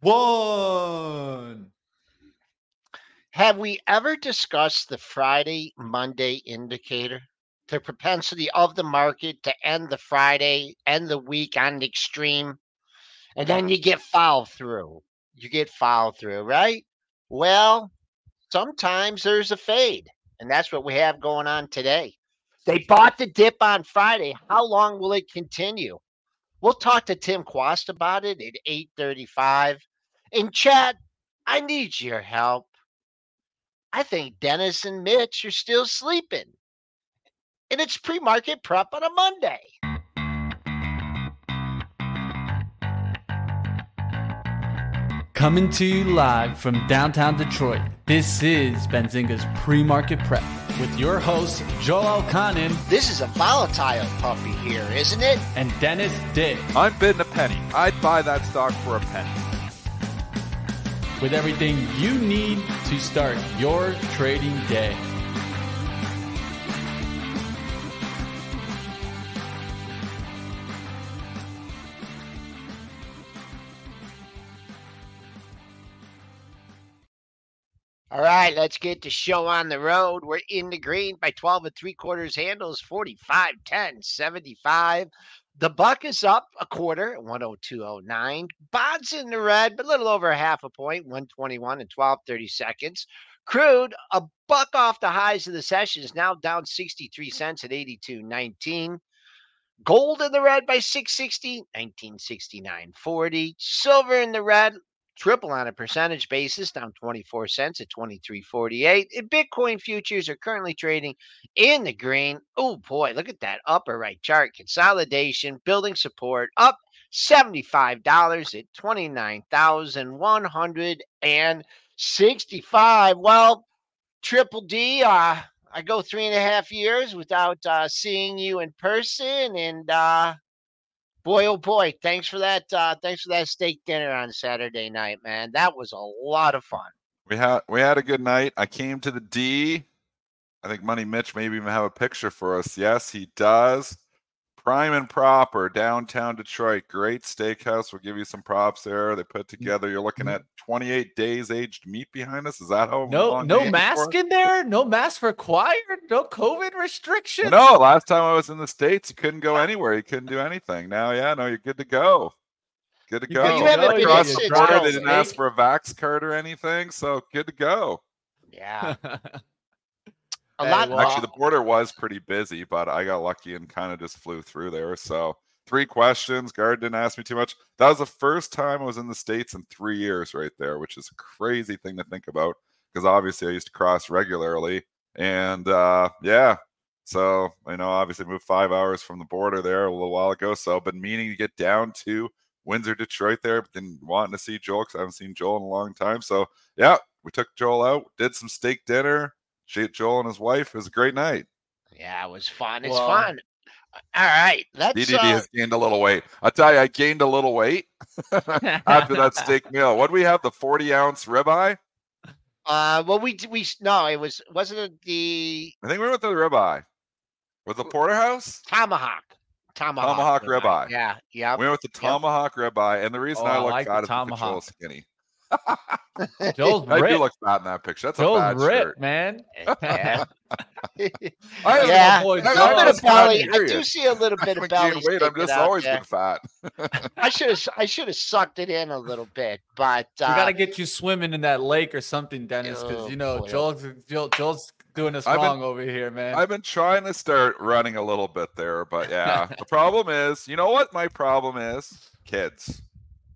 one. Have we ever discussed the Friday Monday indicator? The propensity of the market to end the Friday, end the week on the extreme, and then you get follow through. You get follow through, right? Well, sometimes there's a fade, and that's what we have going on today. They bought the dip on Friday. How long will it continue? We'll talk to Tim Quast about it at 8:35. And Chad, I need your help. I think Dennis and Mitch are still sleeping. And it's pre-market prep on a Monday. Coming to you live from downtown Detroit, this is Benzinga's Pre-Market Prep with your host, Joel Elconin This is a volatile puppy here, isn't it? and Dennis Dick I'm bidding a penny. I'd buy that stock for a penny. With everything you need to start your trading day. All right, let's get the show on the road. We're in the green by 12 and three quarters handles, 45, 10, 75. The buck is up a quarter, 102.09. Bonds in the red, but a little over half a point, 121 and 12, 30 seconds. Crude, a buck off the highs of the session, is now down 63 cents at 82.19. Gold in the red by 660, 1969.40. Silver in the red, triple on a percentage basis, down 24 cents at 23.48. And Bitcoin futures are currently trading in the green. Oh boy, look at that upper right chart. Consolidation, building support up $75 at 29,165. Well, Triple D, uh, I go three and a half years without uh, seeing you in person, and uh, boy, oh boy, thanks for that. Uh, thanks for that steak dinner on Saturday night, man. That was a lot of fun. We had we had a good night. I came to the D. I think Money Mitch maybe even have a picture for us. Yes, he does. Prime and proper, downtown Detroit. Great steakhouse. We'll give you some props there. They put mm-hmm. together. You're looking mm-hmm. at 28 days aged meat behind us. Is that how No, no mask for? in there. No mask required. No COVID restrictions. No, last time I was in the states, you couldn't go anywhere. You couldn't do anything. Now, yeah, no, you're good to go. Good to You go. good You haven't Across the border, they didn't ask for a vax card or anything, so good to go. Yeah, a Hey, lot. well, Actually, the border was pretty busy, but I got lucky and kind of just flew through there. So three questions. Guard didn't ask me too much. That was the first time I was in the states in three years, right there, which is a crazy thing to think about because obviously I used to cross regularly, and uh, yeah. So you know, obviously moved five hours from the border there a little while ago. So I've been meaning to get down to Windsor, Detroit there, but then wanting to see Joel because I haven't seen Joel in a long time. So yeah, we took Joel out, did some steak dinner. Shaped Joel and his wife. It was a great night. Yeah, it was fun. It's Well- fun. All right, let's. DDD Uh, has gained a little weight. I'll tell you, I gained a little weight after that steak meal. What do we have? The 40 ounce ribeye? uh, well, we we no, it was wasn't it the I think we went with the ribeye. Was the porterhouse? tomahawk? Tomahawk. Tomahawk ribeye. Yeah, yeah. We went with the tomahawk ribeye. And the reason Oh, I I look like the fat is because Joel's tomahawk. skinny. Joel's I do ripped. look fat in that picture. That's a Joel's bad ripped, shirt. man. yeah. I yeah. boy A little bit of belly. I do see a little I bit of belly. gained weight. I'm just always there. been fat. I should have. I should have sucked it in a little bit, but we uh, gotta get you swimming in that lake or something, Dennis, because Oh, you know boy. Joel's Joel, Joel's doing us I've been- wrong over here, man. I've been trying to start running a little bit there, but yeah. the problem is, you know what my problem is? Kids.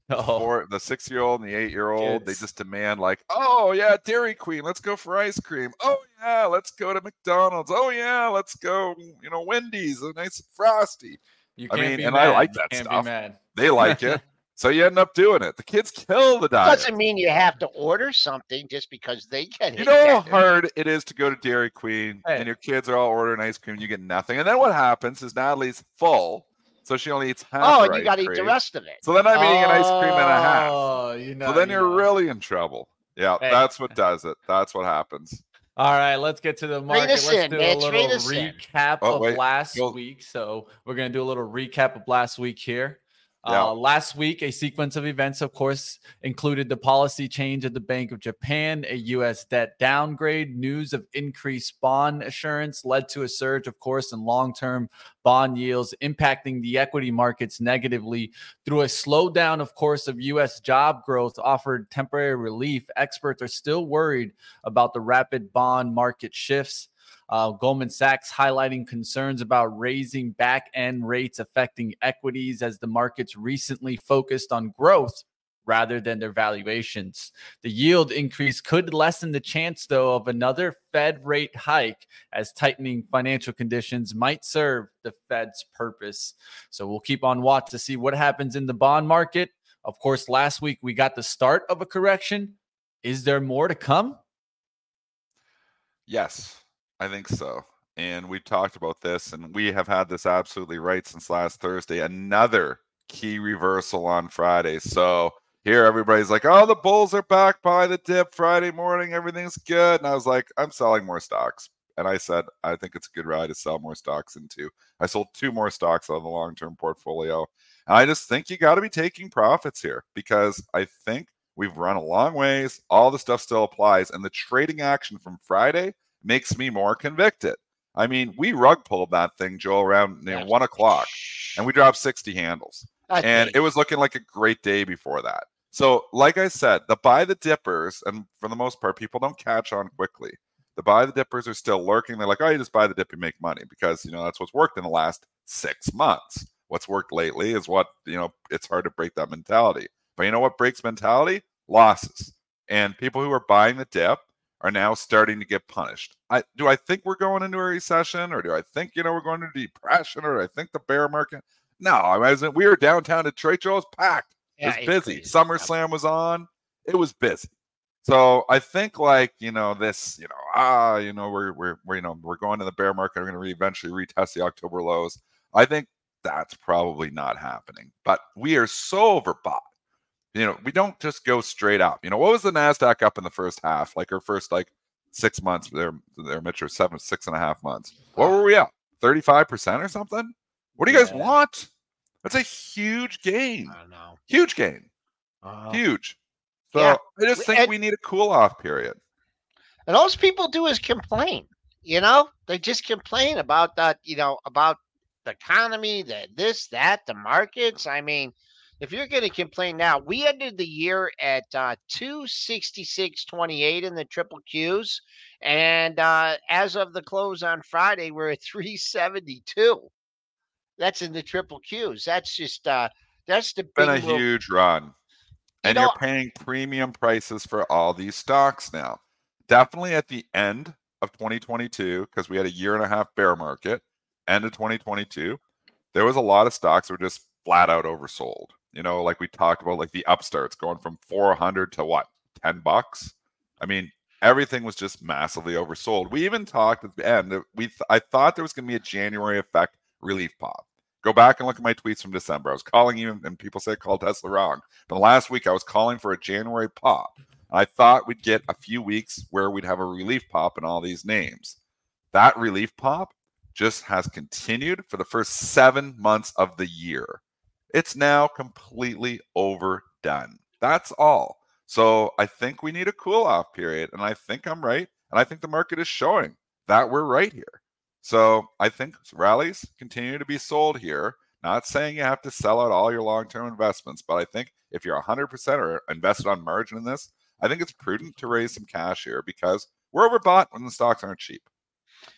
oh, Or the six year old and the eight year old, they just demand like, oh yeah, Dairy Queen, let's go for ice cream. Oh yeah, let's go to McDonald's. Oh yeah, let's go, you know, Wendy's, a nice frosty. you I can't mean, be and I mad. like You that can't stuff. Be mad. They like it. so you end up doing it. The kids kill the diet. doesn't mean you have to order something just because they get it. You know how hard it is to go to Dairy Queen Hey. and your kids are all ordering ice cream, you get nothing. And then what happens is Natalie's full, so she only eats half. Oh, her and you ice got to eat the rest of it. So then I'm eating an ice cream and a half. Oh, you know. So then you you're know. really in trouble. Yeah, Hey. that's what does it. That's what happens. All right, let's get to the market. Let's in, do Mitch, a little us in. recap Oh, of wait, last go- week. So we're gonna do a little recap of last week here. Yeah. Uh, last week, a sequence of events, of course, included the policy change at the Bank of Japan, a U.S. debt downgrade, news of increased bond issuance led to a surge, of course, in long term bond yields, impacting the equity markets negatively through a slowdown, of course, of U.S. job growth offered temporary relief. Experts are still worried about the rapid bond market shifts. Uh, Goldman Sachs highlighting concerns about raising back end rates affecting equities as the markets recently focused on growth rather than their valuations. The yield increase could lessen the chance, though, of another Fed rate hike as tightening financial conditions might serve the Fed's purpose. So we'll keep on watch to see what happens in the bond market. Of course, last week we got the start of a correction. Is there more to come? Yes. I think so. And we talked about this, and we have had this absolutely right since last Thursday. Another key reversal on Friday. So here everybody's like, oh, the Bulls are back by the dip Friday morning. Everything's good. And I was like, I'm selling more stocks. And I said, I think it's a good ride to sell more stocks into. I sold two more stocks on the long term portfolio. And I just think you got to be taking profits here because I think we've run a long ways. All the stuff still applies. And the trading action from Friday makes me more convicted. I mean, we rug pulled that thing, Joe, around you know, one o'clock, and we dropped 60 handles. and it was looking like a great day before that. So, like I said, the buy the dippers, and for the most part, people don't catch on quickly. The buy the dippers are still lurking. They're like, oh, you just buy the dip and make money because you know that's what's worked in the last six months. What's worked lately is what you know. It's hard to break that mentality. But you know what breaks mentality? Losses. And people who are buying the dip are now starting to get punished. I do I think we're going into a recession or do I think you know we're going into depression or I think the bear market? No, I wasn't. We were downtown Detroit. Joe was packed. Yeah, it was busy. SummerSlam was on. It was busy. So I think like you know this you know ah you know we're we're, we're you know we're going to the bear market. We're going to re- eventually retest the October lows. I think that's probably not happening. But we are so overbought you know, we don't just go straight up. You know, what was the Nasdaq up in the first half? Like our first like six months, their their mature seven, six and a half months. What were we at? Thirty five percent or something? What do you yeah. guys want? That's a huge gain. I know. Huge gain. Uh, huge. So yeah. I just think and, we need a cool off period. And all people do is complain. You know, they just complain about that. You know, about the economy, the this, that, the markets. I mean, if you're going to complain now, we ended the year at uh, 266.28 in the triple Qs. And uh, as of the close on Friday, we're at 372. That's in the triple Qs. That's just, uh, that's the been a little... huge run. And you are paying premium prices for all these stocks now. Definitely at the end of 2022, because we had a year and a half bear market, end of 2022, there was a lot of stocks that were just flat out oversold. You know, like we talked about, like the upstarts going from 400 to what, 10 bucks? I mean, everything was just massively oversold. We even talked at the end we th- I thought there was going to be a January effect relief pop. Go back and look at my tweets from December. I was calling you, and people say call Tesla wrong. But last week I was calling for a January pop. I thought we'd get a few weeks where we'd have a relief pop in all these names. That relief pop just has continued for the first seven months of the year. It's now completely overdone. That's all. So I think we need a cool off period. And I think I'm right. And I think the market is showing that we're right here. So I think rallies continue to be sold here. Not saying you have to sell out all your long term investments, but I think if you're 100% or invested on margin in this, I think it's prudent to raise some cash here because we're overbought when the stocks aren't cheap.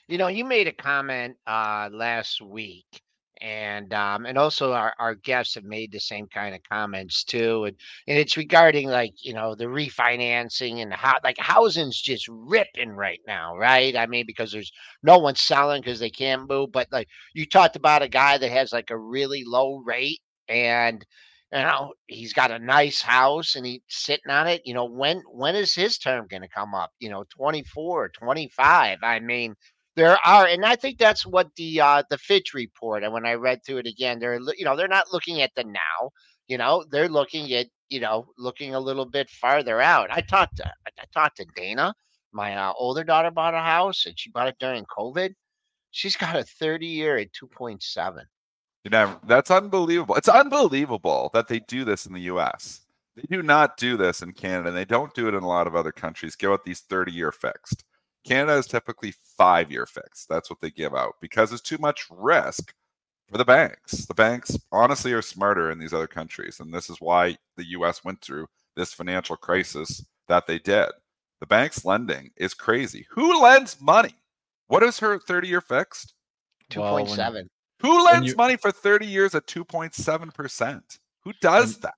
You know, you made a comment uh, last week and um, and also our, our guests have made the same kind of comments too and, and it's regarding like you know the refinancing and how like housing's just ripping right now right? I mean because there's no one selling because they can't move but like you talked about a guy that has like a really low rate and you know he's got a nice house and he's sitting on it you know when when is his term going to come up? You know 24 25 i mean there are, and I think that's what the uh, the Fitch report. And when I read through it again, they're you know they're not looking at the now. You know, they're looking at you know looking a little bit farther out. I talked to I talked to Dana. My uh, older daughter bought a house, and she bought it during COVID. She's got a 30 year at 2.7. You never. That's unbelievable. It's unbelievable that they do this in the U.S. They do not do this in Canada. And they don't do it in a lot of other countries. Give out these 30-year fixed. Canada is typically five-year fixed. That's what they give out because it's too much risk for the banks. The banks honestly are smarter in these other countries, and this is why the U.S. went through this financial crisis that they did. The bank's lending is crazy. Who lends money? What is her 30-year fixed? 2.7. Well, when- Who lends you- money for 30 years at 2.7%? Who does When- that?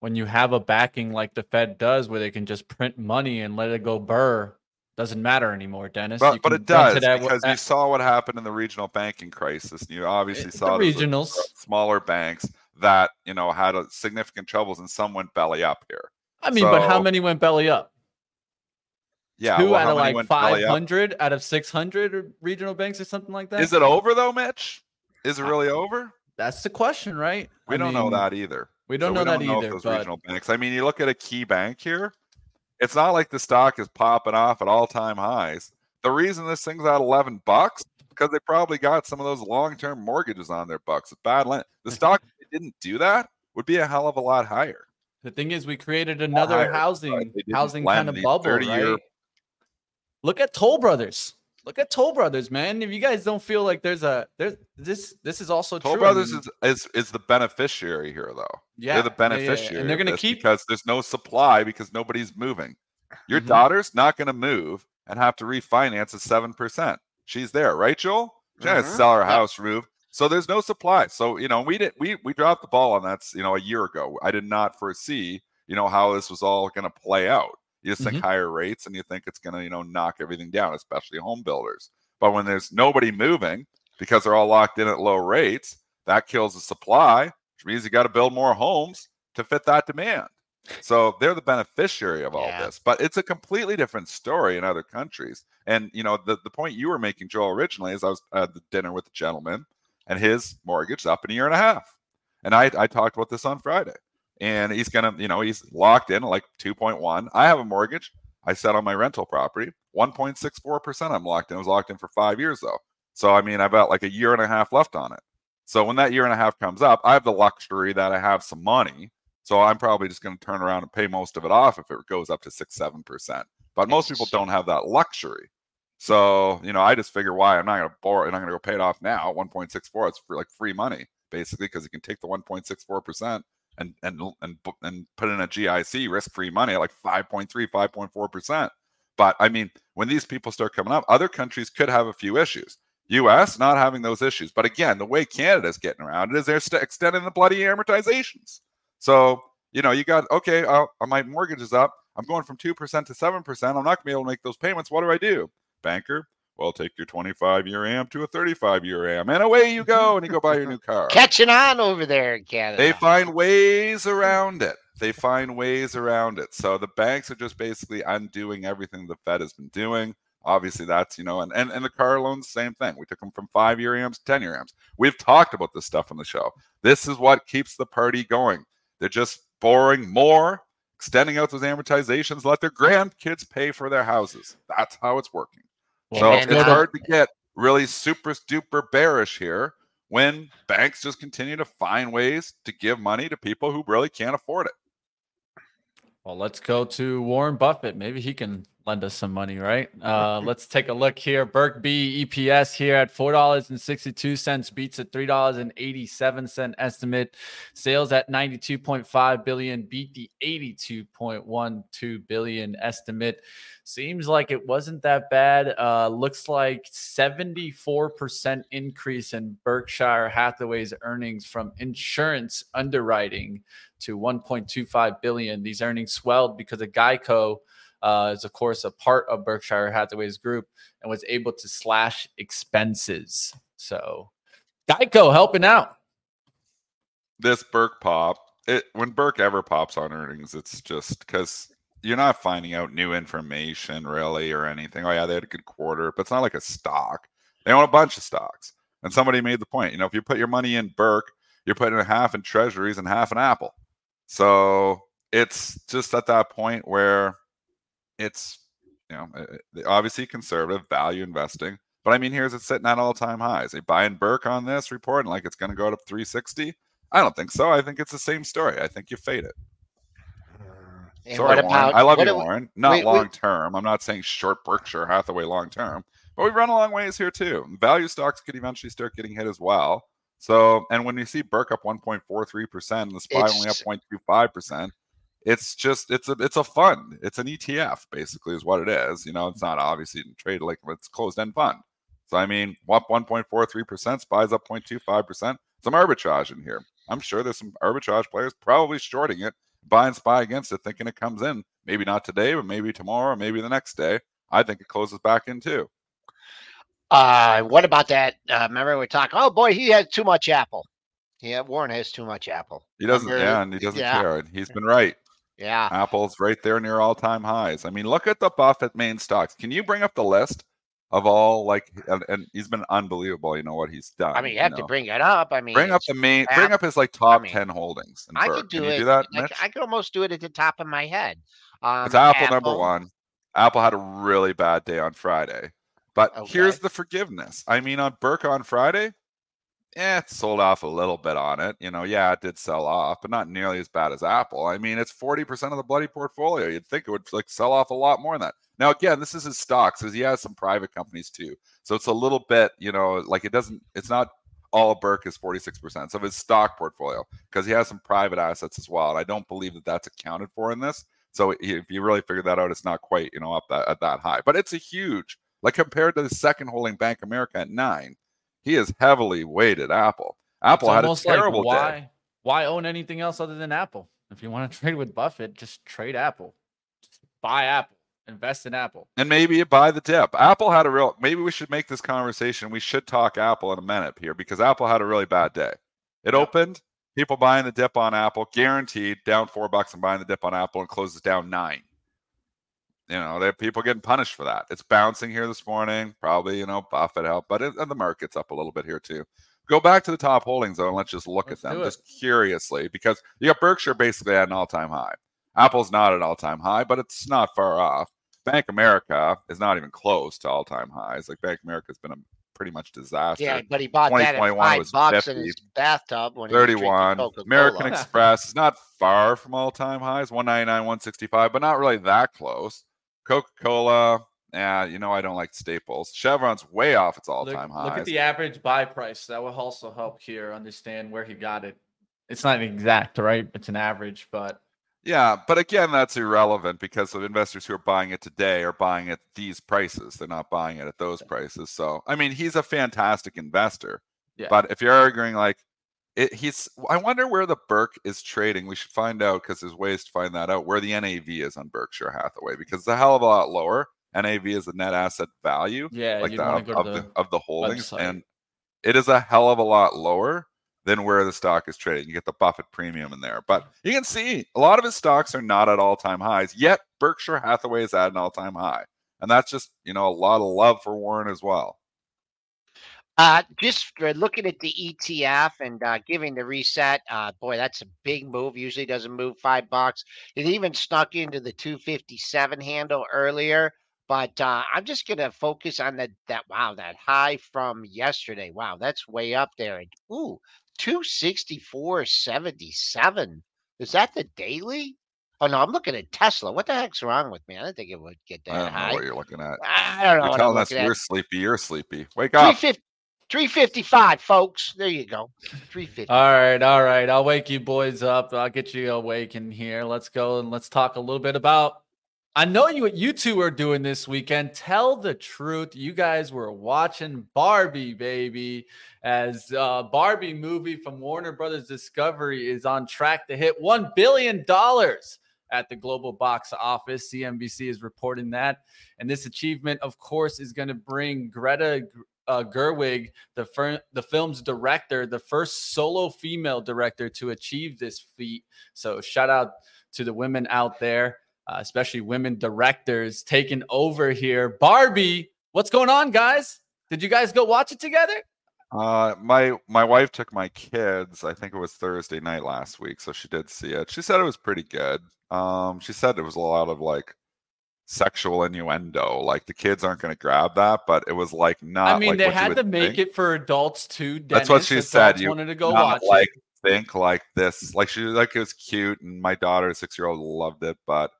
When you have a backing like the Fed does, where they can just print money and let it go burr, doesn't matter anymore, Dennis. But, but it does because what- you saw what happened in the regional banking crisis. And you obviously Eh, the saw this regionals. smaller banks that you know had a significant troubles and some went belly up here. I mean, but how many went belly up? Yeah, Two well, out of like up? 500 out of 600 regional banks or something like that. Is it over though, Mitch? Is it really over? That's the question, right? We I don't know that either. We don't So know that if either. those But regional banks. I mean, you look at a key bank here. It's not like the stock is popping off at all-time highs. The reason this thing's at 11 bucks because they probably got some of those long-term mortgages on their bucks. It's bad land. The stock didn't do that would be a hell of a lot higher. the thing is, we created another higher, housing housing kind of bubble, 30-year? Look at Toll Brothers. Look at Toll Brothers, man. If you guys don't feel like there's a there's this this is also Toll true. I Brothers mean, is, is is the beneficiary here, though. yeah, They're the yeah, yeah, yeah. beneficiary, and they're gonna keep because there's no supply because nobody's moving. Your Mhm. daughter's not going to move and have to refinance at seven percent. She's there, right, Joel? She's going to sell her Yep. house, move. So there's no supply. So you know, we did we we dropped the ball on that. You know, a year ago. I did not foresee you know how this was all going to play out. You just think mm-hmm. higher rates and you think it's going to you know knock everything down, especially home builders. But when there's nobody moving because they're all locked in at low rates, that kills the supply, which means you got to build more homes to fit that demand. So they're the beneficiary of all Yeah. this. But it's a completely different story in other countries. And you know, the, the point you were making, Joel, originally is I was at the dinner with the gentleman and his mortgage is up in a year and a half. And I, I talked about this on Friday. And he's gonna, you know, he's locked in at like 2.1. I have a mortgage. I set on my rental property, 1.64%. I'm locked in. I was locked in for five years though. So I mean, I've got like a year and a half left on it. So when that year and a half comes up, I have the luxury that I have some money. So I'm probably just going to turn around and pay most of it off if it goes up to six, seven percent. But most people don't have that luxury. So you know, I just figure why I'm not going to borrow and I'm going to go pay it off now. at 1.64, it's for like free money basically because you can take the 1.64 percent and and and and put in a GIC risk-free money at like 5.3, 5.4 percent. But I mean, when these people start coming up, other countries could have a few issues. U.S. not having those issues, but again, the way Canada's getting around it is they're st- extending the bloody amortizations. So you know, you got okay, uh, my mortgage is up. I'm going from two percent to seven percent. I'm not gonna be able to make those payments. What do I do, banker? Well, take your 25 year AM to a 35 year AM, and away you go, and you go buy your new car. Catching on over there in Canada. They find ways around it. They find ways around it. So the banks are just basically undoing everything the Fed has been doing. Obviously, that's you know, and and, and the car loans, same thing. We took them from five year AMs to 10 year AMs. We've talked about this stuff on the show. This is what keeps the party going. They're just borrowing more, extending out those amortizations, let their grandkids pay for their houses. That's how it's working. Well, So and, it's uh, hard to get really super duper bearish here when banks just continue to find ways to give money to people who really can't afford it. Well, let's go to Warren Buffett. Maybe he can lend us some money, right? Uh, let's take a look here. Burke B EPS here at four dollars and sixty-two cents beats a three dollars and eighty-seven cent estimate. Sales at ninety-two point five billion beat the eighty-two point one two billion estimate. Seems like it wasn't that bad. Uh, looks like seventy-four percent increase in Berkshire Hathaway's earnings from insurance underwriting to 1.25 billion. These earnings swelled because of Geico uh, is of course a part of Berkshire Hathaway's group and was able to slash expenses. So Geico helping out. This Burke pop, it when Burke ever pops on earnings, it's just because you're not finding out new information really or anything. Oh yeah, they had a good quarter, but it's not like a stock. They own a bunch of stocks. And somebody made the point, you know, if you put your money in Burke, you're putting a half in treasuries and half in Apple. So it's just at that point where it's, you know, uh, uh, obviously conservative value investing. But I mean, here's it sitting at all time highs. They buying Burke on this report and like it's going to go to 360. I don't think so. I think it's the same story. I think you fade it. And Sorry, what Warren. I love you, do- Warren. Not long term. I'm not saying short Berkshire Hathaway long term, but we run a long ways here too. Value stocks could eventually start getting hit as well. So, and when you see Burke up 1.43 percent and the SPY only up It's- 0.25 percent, it's just it's a it's a fund. It's an ETF basically is what it is. You know, it's not obviously trade like it's closed end fund. So I mean, up 1.43 percent, SPY's up 0.25 percent. Some arbitrage in here. I'm sure there's some arbitrage players probably shorting it buying SPY against it, thinking it comes in. Maybe not today, but maybe tomorrow, or maybe the next day. I think it closes back in too. Uh, what about that? Uh, remember we talking. Oh boy, he has too much Apple. Yeah, Warren has too much Apple. He doesn't, Remember- yeah, and he doesn't yeah. care. He's been right. Yeah, Apple's right there near all-time highs. I mean, look at the Buffett main stocks. Can you bring up the list of all like? And, and he's been unbelievable. You know what he's done. I mean, you have to bring it up. I mean, bring up the main. App- Bring up his like top mean, ten holdings. in I could do Can you it. do that, I, could almost do it at the top of my head. Um, It's Apple, number one. Apple had a really bad day on Friday. But here's the forgiveness. I mean, on Burke on Friday, eh, it sold off a little bit on it. You know, yeah, it did sell off, but not nearly as bad as Apple. I mean, it's 40% of the bloody portfolio. You'd think it would like sell off a lot more than that. Now, again, this is his stocks, because he has some private companies too. So it's a little bit, you know, like it doesn't, it's not all Burke is 46% of his stock portfolio, because he has some private assets as well. And I don't believe that that's accounted for in this. So if you really figure that out, it's not quite, you know, up that, at that high, but it's a huge, like compared to the second holding Bank America at nine, he is heavily weighted Apple. Apple It's had a almost like, terrible why, day. Why own anything else other than Apple? If you want to trade with Buffett, just trade Apple. Just buy Apple. Invest in Apple. And maybe you buy the dip. Apple had a real, maybe we should make this conversation. We should talk Apple in a minute here because Apple had a really bad day. It Yeah. opened, people buying the dip on Apple, guaranteed down four bucks and buying the dip on Apple and closes down nine. You know, they have people getting punished for that. It's bouncing here this morning. Probably, you know, Buffett help, but it, and the market's up a little bit here too. Go back to the top holdings though, and let's just look Let's at them just curiously because you got Berkshire basically at an all-time high. Apple's not at all-time high, but it's not far off. Bank America is not even close to all-time highs. Like Bank America's been a pretty much disaster. Yeah, but he bought that at five was bucks in his bathtub when he was 31. Coca-Cola. American Express is not far from all-time highs, 199, 165, but not really that close. Coca-Cola, yeah, you know I don't like staples. Chevron's way off its all-time highs. look at the average buy price. That will also help here understand where he got it. It's not exact, right? It's an average, but Yeah, but again, that's irrelevant because the investors who are buying it today are buying at these prices. They're not buying it at those prices. So, I mean, he's a fantastic investor. Yeah. But if you're arguing like it, he's, I wonder where the Burke is trading. We should find out because there's ways to find that out where the NAV is on Berkshire Hathaway because it's a hell of a lot lower. NAV is the net asset value, yeah, like the, of, of the, the, of the holdings, website. and it is a hell of a lot lower than where the stock is trading. You get the Buffett premium in there. But you can see a lot of his stocks are not at all time highs, yet Berkshire Hathaway is at an all time high. And that's just, you know, a lot of love for Warren as well. Uh, just looking at the ETF and uh, giving the reset, uh, boy, that's a big move. Usually doesn't move five bucks. It even snuck into the 257 handle earlier. But uh, I'm just gonna focus on that. That wow, that high from yesterday. Wow, that's way up there. And, Ooh, 264.77. Is that the daily? Oh no, I'm looking at Tesla. What the heck's wrong with me? I didn't think it would get I that don't know high. what you're looking at. I don't know You're what I'm telling us looking at. we're sleepy. You're sleepy. Wake up. 350, 355, folks. There you go. 350. All right, all right. I'll wake you boys up. I'll get you awake in here. Let's go and let's talk a little bit about. I know you what you two are doing this weekend. Tell the truth. You guys were watching Barbie, baby, as uh, Barbie movie from Warner Brothers Discovery is on track to hit one billion dollars at the global box office. CNBC is reporting that, and this achievement, of course, is going to bring Greta uh, Gerwig, the fir- the film's director, the first solo female director to achieve this feat. So shout out to the women out there, uh, especially women directors taking over here. Barbie, what's going on, guys? Did you guys go watch it together? Uh, my my wife took my kids. I think it was Thursday night last week, so she did see it. She said it was pretty good. Um, she said it was a lot of like sexual innuendo. Like the kids aren't going to grab that, but it was like not. I mean, like they had to make think. it for adults too. That's what she Adults said, you wanted to go not watch like it. think like this. Like she like it was cute, and my daughter, six year old, loved it. But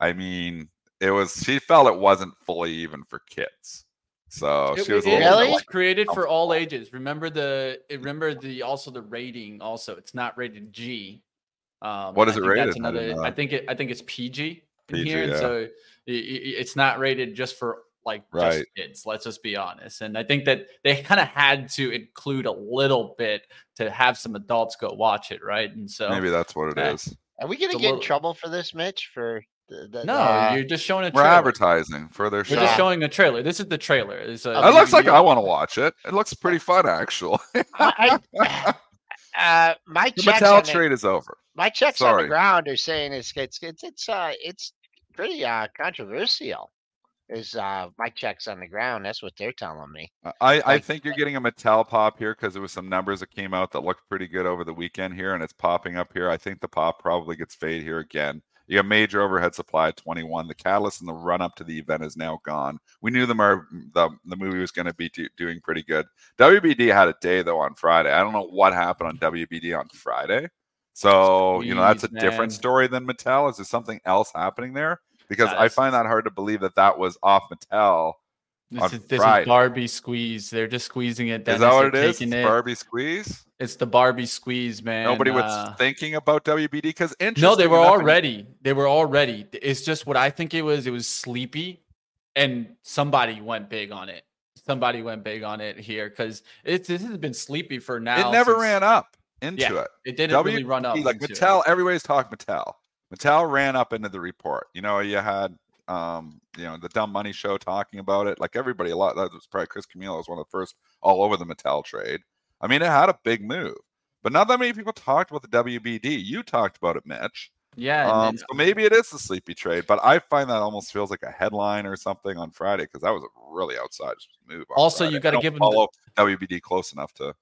I mean, it was. She felt it wasn't fully even for kids. So It, she was a it- little Really? bit it was like, created for oh. all ages. Remember the remember the also the rating. Also, it's not rated G. Um, What is I it rated? That's I another. know I think it. I think it's PG PG, here, and so i- i- it's not rated just for like just kids. Let's just be honest. And I think that they kind of had to include a little bit to have some adults go watch it, right? And so maybe that's what it Yeah. is. Are we gonna It's a get in trouble for this, Mitch? For the, the, no, uh, you're just showing a trailer. We're advertising for their We're just showing a trailer. This is the trailer. It's a Okay. It looks like DVD. I want to watch it. It looks pretty fun, actually. I, uh, my the Mattel trade is over. My checks on the ground are saying it's it's it's it's uh it's pretty uh controversial. Is uh my checks on the ground? That's what they're telling me. I, I Like- think you're getting a Mattel pop here because there was some numbers that came out that looked pretty good over the weekend here, and it's popping up here. I think the pop probably gets fade here again. You have major overhead supply at 21. The catalyst in the run up to the event is now gone. We knew the mar- the, the movie was going to be do- doing pretty good. WBD had a day though on Friday. I don't know what happened on WBD on Friday. So you know that's a Squeeze, different story than Mattel. Is there something else happening there? Because I find that hard to believe that that was off Mattel. This is, this is Barbie squeeze. They're just squeezing it. Dennis. that what They're is? taking It's it. Barbie squeeze. It's the Barbie squeeze, man. Nobody was Uh, thinking about WBD because no, they were enough, already. They were already. It's just what I think it was. It was sleepy, and somebody went big on it. Somebody went big on it here because it's this has been sleepy for now. It never since- ran up into Yeah, it. It didn't really run up. like into it. Mattel, everybody's talking Mattel. Mattel ran up into the report. You know, you had um, you know, the dumb money show talking about it. Like everybody, a lot that was probably Chris Camillo was one of the first all over the Mattel trade. I mean, it had a big move, but not that many people talked about the WBD. You talked about it, Mitch. Yeah. Um, then- so maybe it is the sleepy trade, but I find that almost feels like a headline or something on Friday because that was a really outside move. Also, you Friday. I gotta don't give 'em the- WBD close enough to.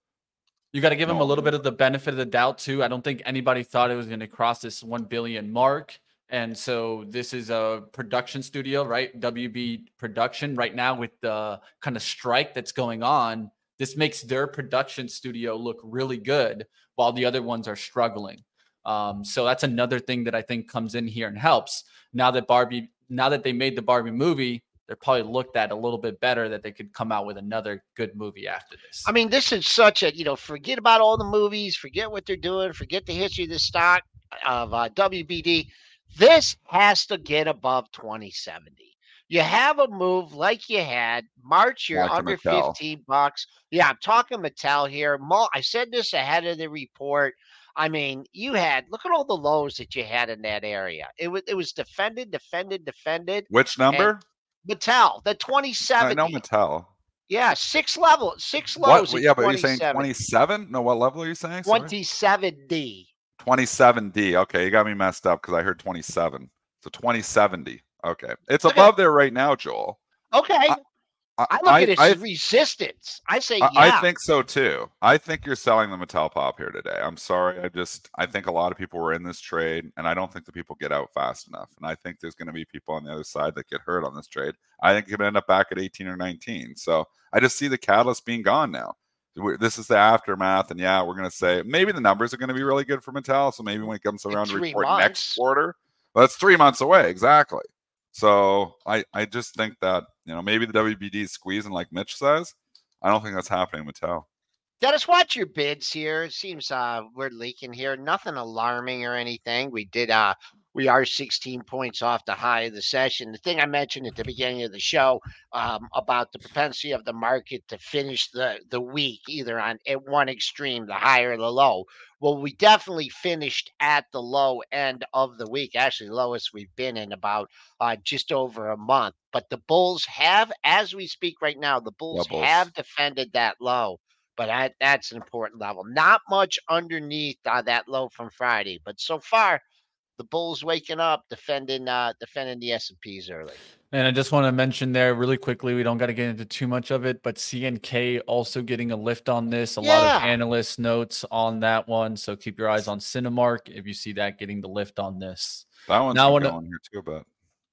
You got to give him a little bit of the benefit of the doubt too. I don't think anybody thought it was going to cross this 1 billion mark. And so this is a production studio, right? WB production right now with the kind of strike that's going on. This makes their production studio look really good while the other ones are struggling. Um, so that's another thing that I think comes in here and helps. Now that Barbie, now that they made the Barbie movie, they're probably looked at a little bit better that they could come out with another good movie after this. I mean, this is such a you know, forget about all the movies, forget what they're doing, forget the history of the stock of uh, WBD. This has to get above 2070. You have a move like you had March. You're Like under Mattel. 15 bucks. Yeah, I'm talking Mattel here. I said this ahead of the report. I mean, you had look at all the lows that you had in that area. It was it was defended, defended, defended. Which number? Mattel, the I 2070. know Mattel. Yeah, six level, six What? lows. in Yeah, but you're saying 27? No, what level are you saying? 27D. 27D. Okay, you got me messed up because I heard 27. So 2070. Okay, it's Look at- above there right now, Joel. Okay. I- I, look at it I, resistance. I say I, yeah. I think so too. I think you're selling the Mattel Pop here today. I'm sorry. I just I think a lot of people were in this trade, and I don't think the people get out fast enough. And I think there's going to be people on the other side that get hurt on this trade. I think it could end up back at 18 or 19. So I just see the catalyst being gone now. We're- This is the aftermath, and yeah, we're going to say maybe the numbers are going to be really good for Mattel. So maybe when it comes around to report months. next quarter, well, that's three months away exactly. So I I just think that you know maybe the WBD is squeezing like Mitch says. I don't think that's happening Mattel. Dennis, watch your bids here. It seems uh we're leaking here. Nothing alarming or anything. We did uh we are 16 points off the high of the session. The thing I mentioned at the beginning of the show um, about the propensity of the market to finish the the week either on at one extreme, the high or the low. Well, we definitely finished at the low end of the week. Actually, lowest we've been in about uh, just over a month. But the Bulls have, as we speak right now, the Bulls Bulls. have defended that low but that, that's an important level. Not much underneath uh, that low from Friday, but so far the Bulls waking up, defending uh, defending the S and P's early. And I just want to mention there really quickly, we don't got to get into too much of it, but CNK also getting a lift on this. A lot of Yeah. analyst notes on that one. So keep your eyes on Cinemark if you see that getting the lift on this. That one's Now now when- going here too, but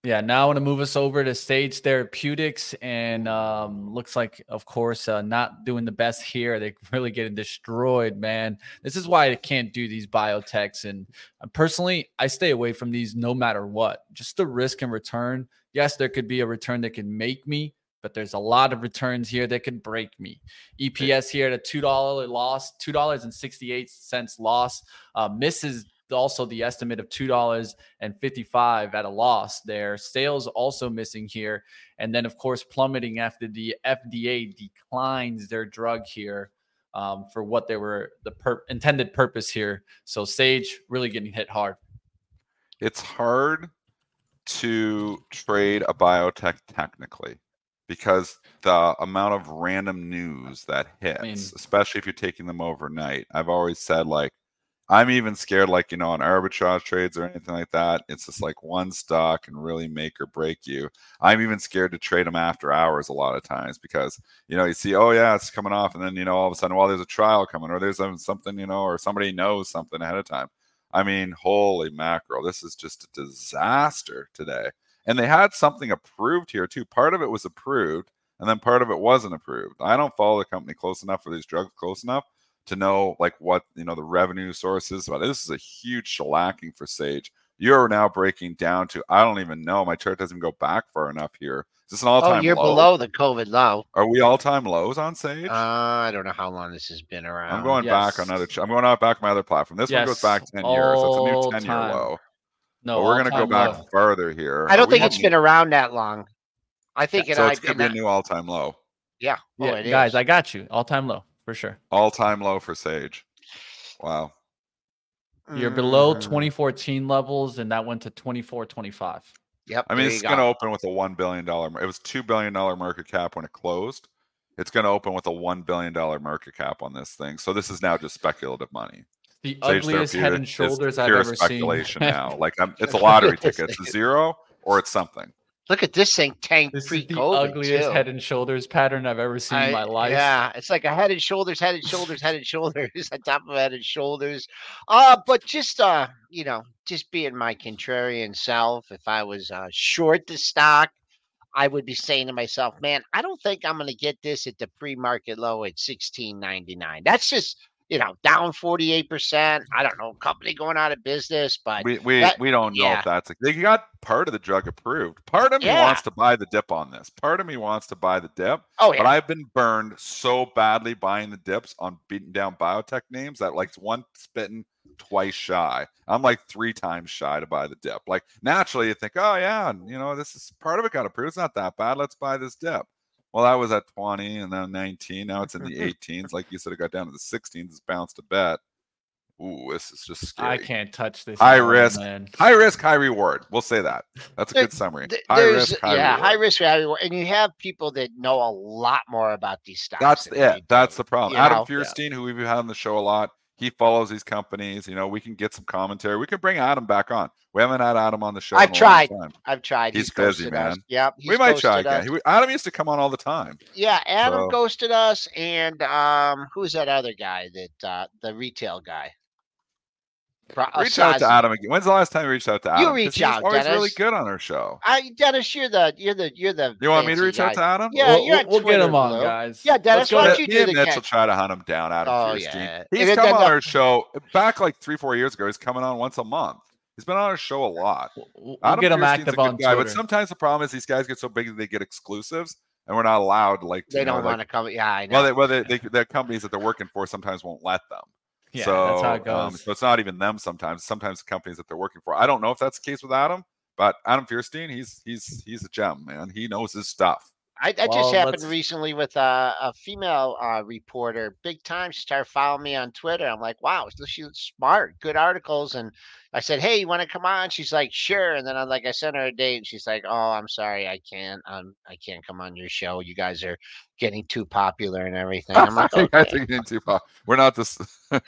Yeah, now I want to move us over to Sage Therapeutics, and um, looks like, of course, uh, not doing the best here. They're really getting destroyed, man. This is why I can't do these biotechs, and uh, personally, I stay away from these no matter what. Just the risk and return. Yes, there could be a return that can make me, but there's a lot of returns here that could break me. EPS here at a two dollar loss, two dollars and sixty eight cents loss, uh, misses also the estimate of two dollars and fifty five at a loss there. Sales also missing here, and then of course plummeting after the FDA declines their drug here um, for what they were the per- intended purpose here. So Sage really getting hit hard. It's hard to trade a biotech technically because the amount of random news that hits, I mean, especially if you're taking them overnight. I've always said like I'm even scared, like, you know, on arbitrage trades or anything like that. It's just like one stock can really make or break you. I'm even scared to trade them after hours a lot of times because, you know, you see, oh, yeah, it's coming off. And then, you know, all of a sudden, well, there's a trial coming or there's something, you know, or somebody knows something ahead of time. I mean, holy mackerel, this is just a disaster today. And they had something approved here, too. Part of it was approved and then part of it wasn't approved. I don't follow the company close enough for these drugs close enough to know like what you know the revenue sources. But this is a huge shellacking for Sage. You're now breaking down to I don't even know. My chart doesn't go back far enough here. Is this an all time? Oh, you're low? below the COVID low. Are we all time lows on Sage? Uh, I don't know how long this has been around. I'm going yes. back on another. I'm going out back my other platform. This yes. one goes back ten years. That's a new ten year low. No, but we're going to go back low. further here. I don't think it's been around that long. I think yeah, it. So it's going to be a new all time low. Yeah. Oh, yeah, guys, is. I got you. All time low for sure. All time low for Sage. Wow. You're below mm. 2014 levels, and that went to 24, 25. Yep. I mean, it's going to open with a $1 billion. It was $2 billion market cap when it closed. It's going to open with a $1 billion market cap on this thing. So this is now just speculative money. The Sage ugliest head and shoulders I've ever speculation seen. now. Like I'm, it's a lottery ticket. It's a zero or it's something. Look at this thing tank this pre is the ugliest too. head and shoulders pattern I've ever seen I, in my life. Yeah, it's like a head and shoulders, head and shoulders, head and shoulders, on top of head and shoulders. Uh, but just uh, you know, just being my contrarian self, if I was uh, short the stock, I would be saying to myself, man, I don't think I'm going to get this at the pre-market low at 16.99. That's just you know, down 48%. I don't know, company going out of business, but we we, that, we don't know yeah. if that's a, they got part of the drug approved. Part of me yeah. wants to buy the dip on this. Part of me wants to buy the dip. Oh, yeah. But I've been burned so badly buying the dips on beaten down biotech names that like one spitting twice shy. I'm like three times shy to buy the dip. Like naturally you think, oh yeah, you know, this is part of it got approved. It's not that bad. Let's buy this dip. Well, that was at 20 and then 19. Now it's in the 18s. Like you said, it got down to the 16s. It's bounced a bet. Ooh, this is just scary. I can't touch this. High risk, man. high risk, high reward. We'll say that. That's a good summary. High risk, high yeah, reward. high risk, high reward. And you have people that know a lot more about these stocks. That's it. That's the problem. Adam know? Feuerstein, yeah. who we've had on the show a lot, he follows these companies. You know, we can get some commentary. We can bring Adam back on. We haven't had Adam on the show. I've tried. I've tried. He's, he's busy, man. Us. Yep. we might try again. He, Adam used to come on all the time. Yeah, Adam so. ghosted us, and um, who's that other guy that uh, the retail guy? Uh, reach out to Adam again. When's the last time you reached out to Adam? You reach out. Always Dennis. really good on our show. I, Dennis, you're the you're the you're the. You want me to reach guy. out to Adam? Yeah, we'll, we'll, we'll get him on, Blue. guys. Yeah, Dennis, why don't you do the Mitch will try to hunt him down. Adam oh, Yeah. He's come on our show back like three, four years ago. He's coming on once a month. He's been on our show a lot. We'll, Adam get him active on guy, Twitter. But sometimes the problem is these guys get so big that they get exclusives, and we're not allowed. Like they don't want to come. Yeah, I know. Well, they, well, they, they, the companies that they're working for sometimes won't let them. Yeah, so, that's how it um, goes. so it's not even them sometimes. Sometimes the companies that they're working for. I don't know if that's the case with Adam, but Adam Feuerstein, he's he's he's a gem, man. He knows his stuff. I, that well, just happened let's... recently with a, a female uh, reporter, big time. She started following me on Twitter. I'm like, wow, she's smart, good articles. And I said, hey, you want to come on? She's like, sure. And then I'm like, I sent her a date, and she's like, oh, I'm sorry, I can't. Um, I can't come on your show. You guys are getting too popular and everything. I'm like, okay. getting too popular. We're not this.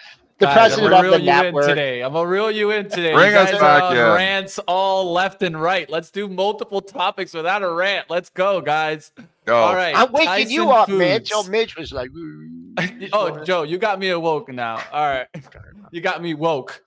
the Guys, president of the network today. I'm gonna reel you in today. Bring you us back, yeah. Rants all left and right. Let's do multiple topics without a rant. Let's go, guys. Go. All right. I'm waking Tyson you up, Foods. Mitch. Oh, Mitch was like, oh, Joe, you got me awoke now. All right, you got me woke.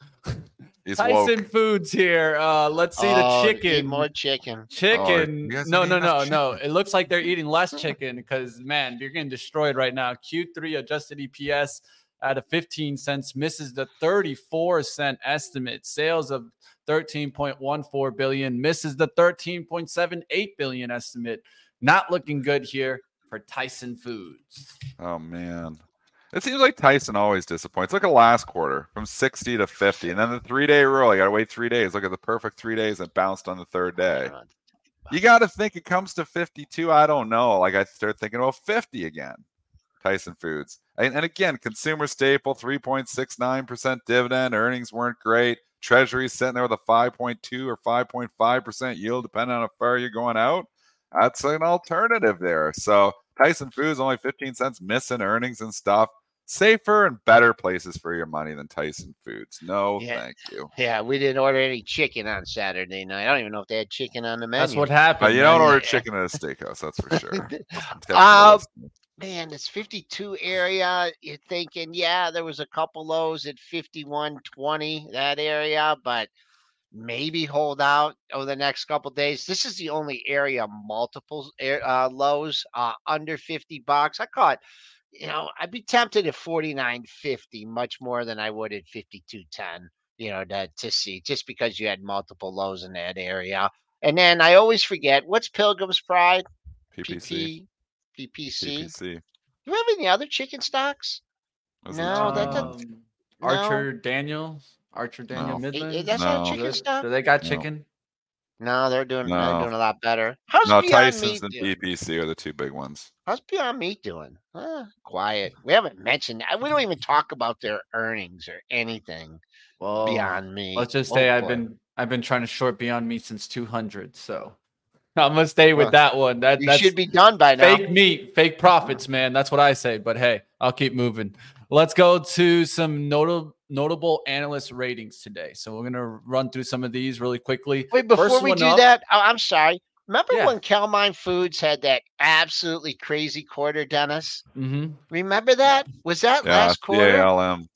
He's Tyson woke. Foods here. Uh, let's see Oh, the eat chicken. More chicken. Chicken. you guys no, no, no, less no. It looks like they're eating less chicken because man, you're getting destroyed right now. Q3 adjusted EPS at a 15 cents misses the 34 cent estimate. Sales of 13.14 billion misses the 13.78 billion estimate. Not looking good here for Tyson Foods. Oh man. It seems like Tyson always disappoints. Look at last quarter from 60 to 50. And then the three day rule. You gotta wait three days. Look at the perfect three days and bounced on the third day. You gotta think it comes to 52. I don't know. Like I start thinking, well, 50 again. Tyson Foods. And, and again, consumer staple, 3.69% dividend. Earnings weren't great. Treasury sitting there with a 5.2 or 5.5% yield, depending on how far you're going out. That's an alternative there. So Tyson Foods only 15 cents missing earnings and stuff. Safer and better places for your money than Tyson Foods. No, Yeah. thank you. Yeah, we didn't order any chicken on Saturday night. I don't even know if they had chicken on the menu. That's what But happened. you don't man. order chicken at a steakhouse, that's for sure. Uh, Man, this 52 area, you're thinking, yeah, there was a couple lows at 51.20, that area, but maybe hold out over the next couple days. This is the only area multiple air- uh, lows uh, under 50 bucks. I caught, you know, I'd be tempted at 49.50 much more than I would at 52.10, you know, to, to see just because you had multiple lows in that area. And then I always forget what's Pilgrim's Pride? PPC. PP, PPC. PPC. Do you have any other chicken stocks? Wasn't No, it that chicken? doesn't- Um, No. Archer Daniel. Archer Daniel No. Midland. that's No. not chicken Good. stock. Do they got chicken? No, they're doing no. they're doing a lot better. How's No, Beyond Tyson's Meat and doing? PPC are the two big ones. How's Beyond Meat doing? Uh, quiet. We haven't mentioned. We don't even talk about their earnings or anything Well, Beyond Meat. Let's just Oh, say I've boy. been I've been trying to short Beyond Meat since 200. So I'm gonna stay with that one. That You that's should be done by now. fake meat, fake profits, man. That's what I say. But hey, I'll keep moving. Let's go to some notable notable analyst ratings today. So we're gonna run through some of these really quickly. Wait, before First we do up- that, oh, I'm sorry. Remember Yeah. when Cal-Maine Foods had that absolutely crazy quarter, Dennis? hmm Remember that? Was that Yeah, last quarter? CALM.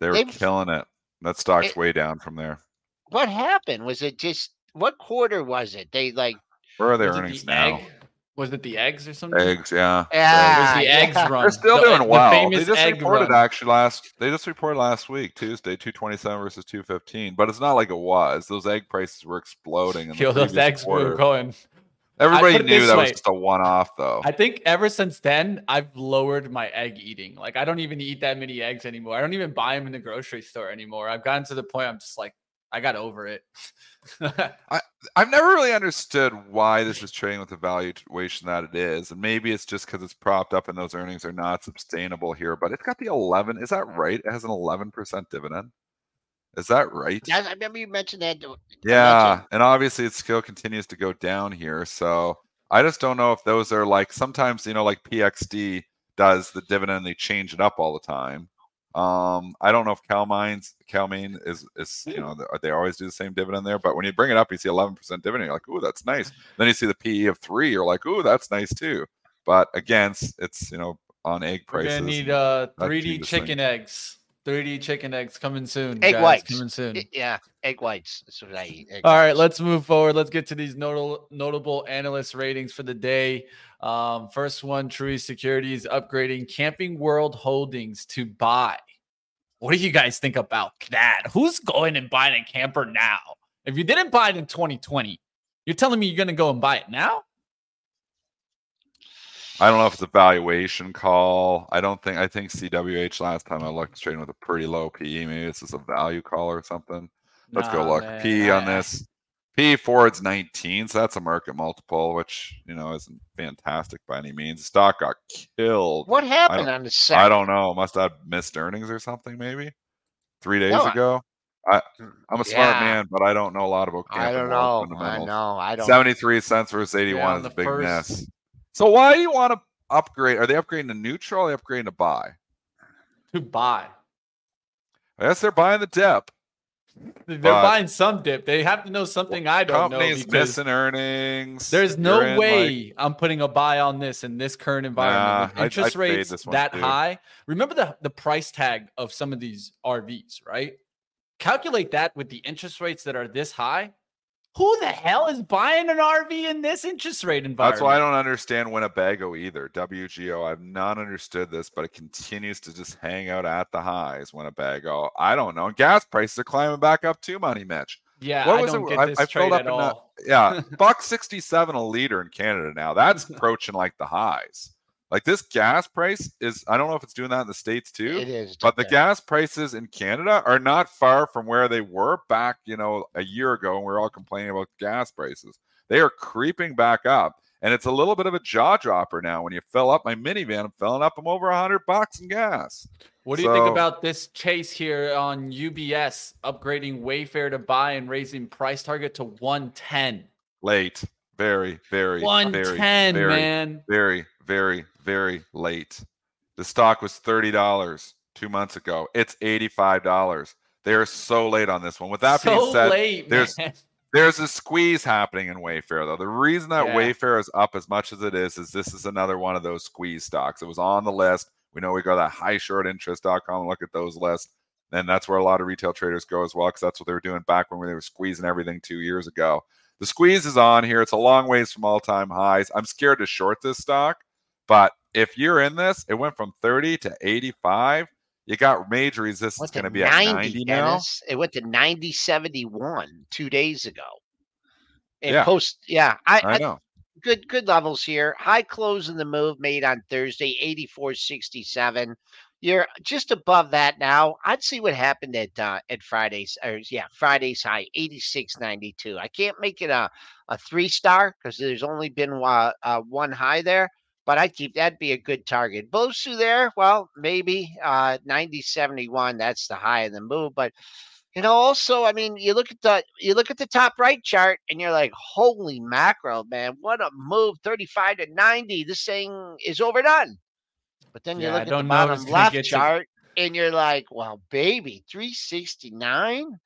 They were They- killing it. That stock's It- way down from there. What happened? Was it just what quarter was it? They like Where are their Was it earnings the now? egg? Was it the eggs or something? Eggs, yeah. yeah, was the eggs run? They're still The- doing the well. They just reported run. actually last. They just reported last week, Tuesday, two twenty seven versus two fifteen. But it's not like it was. Those egg prices were exploding. In the Yo, those previous eggs were going. Everybody knew that way. was just a one off, though. I think ever since then, I've lowered my egg eating. Like I don't even eat that many eggs anymore. I don't even buy them in the grocery store anymore. I've gotten to the point I'm just like, I got over it. I've never really understood why this is trading with the valuation that it is, and maybe it's just because it's propped up and those earnings are not sustainable here. But it's got the eleven. Is that right? It has an eleven percent dividend. Is that right? That- I remember you mentioned that. Yeah, mentioned- and obviously it still continues to go down here. So I just don't know if those are like sometimes you know like PXD does the dividend they change it up all the time. Um, I don't know if CalMines Cal-Maine is is you know they, they always do the same dividend there, but when you bring it up, you see 11% dividend. You're like, ooh, that's nice. Then you see the PE of three, you're like, ooh, that's nice too. But again, it's- it's you know on egg We're prices. gonna need and- uh 3D cheapest thing. chicken eggs. 3D chicken eggs coming soon. Egg guys, whites. coming soon. Yeah, egg whites. That's what I eat. egg All right, whites. let's move forward. Let's get to these notable notable analyst ratings for the day. Um, first one, Truist Securities upgrading Camping World Holdings to buy. What do you guys think about that? Who's going and buying a camper now? If you didn't buy it in 2020, you're telling me you're going to go and buy it now? I don't know if it's a valuation call. I don't think. I think CWH last time I looked trading with a pretty low PE. Maybe this is a value call or something. Let's go Nah, look. man, PE on this. PE forward's 19, so that's a market multiple, which you know isn't fantastic by any means. The stock got killed. What happened on the second? I don't know. Must have missed earnings or something, maybe three days No, ago. I, I'm a smart Yeah. man, but I don't know a lot about. I don't know. I know. I don't. 73 cents versus 81 on is a big first- miss. So why do you want to upgrade? Are they upgrading to neutral? Or are they upgrading to buy? To buy. I guess they're buying the dip. They're But- buying some dip. They have to know something I don't know. Companies missing earnings. There's no in, like- way I'm putting a buy on this in this current environment Nah, I'd- interest I'd rates that too. high. Remember the the price tag of some of these RVs, right? calculate that with the interest rates that are this high. Who the hell is buying an RV in this interest rate environment? That's why I don't understand Winnebago either. WGO, I've not understood this, but it continues to just hang out at the highs. Winnebago, I don't know. Gas prices are climbing back up too, Money Mitch. Yeah, what was it? I, I filled up in all. The, yeah, buck sixty-seven a liter in Canada now. That's approaching like the highs. Like this gas price is, I don't know if it's doing that in the States too. It is. But the gas prices in Canada are not far from where they were back, you know, a year ago when we are all complaining about gas prices. They are creeping back up. And it's a little bit of a jaw dropper now. When you fill up my minivan, I'm filling up them over a hundred bucks in gas. What do so, you think about this chase here on UBS upgrading Wayfair to buy and raising price target to 110? Late. Very, very, 110, very, man. Very, very, very late. The stock was $30 two months ago. It's $85. They are so late on this one. With that so being said, late, there's there's a squeeze happening in Wayfair though. The reason that yeah. Wayfair is up as much as it is is this is another one of those squeeze stocks. It was on the list. We know we go to highshortinterest.com and look at those lists. And that's where a lot of retail traders go as well, because that's what they were doing back when they were squeezing everything two years ago. The squeeze is on here. It's a long ways from all time highs. I'm scared to short this stock but if you're in this, it went from 30 to 85. You got major resistance going to be 90, at 90 Dennis. now. It went to 90 71 two days ago. And yeah. post, yeah, I, I know. I, good, good levels here. High close in the move made on Thursday, 84.67. You're just above that now. I'd see what happened at uh, at Fridays or yeah, Friday's high 86.92. I can't make it a a three star because there's only been uh, uh, one high there but I keep that'd be a good target. Bosu there, well, maybe uh 90 71, that's the high of the move. But you know, also, I mean, you look at the you look at the top right chart and you're like, holy mackerel, man, what a move, 35 to 90. This thing is overdone. But then you yeah, look at the bottom left chart and you're like, well, baby, 369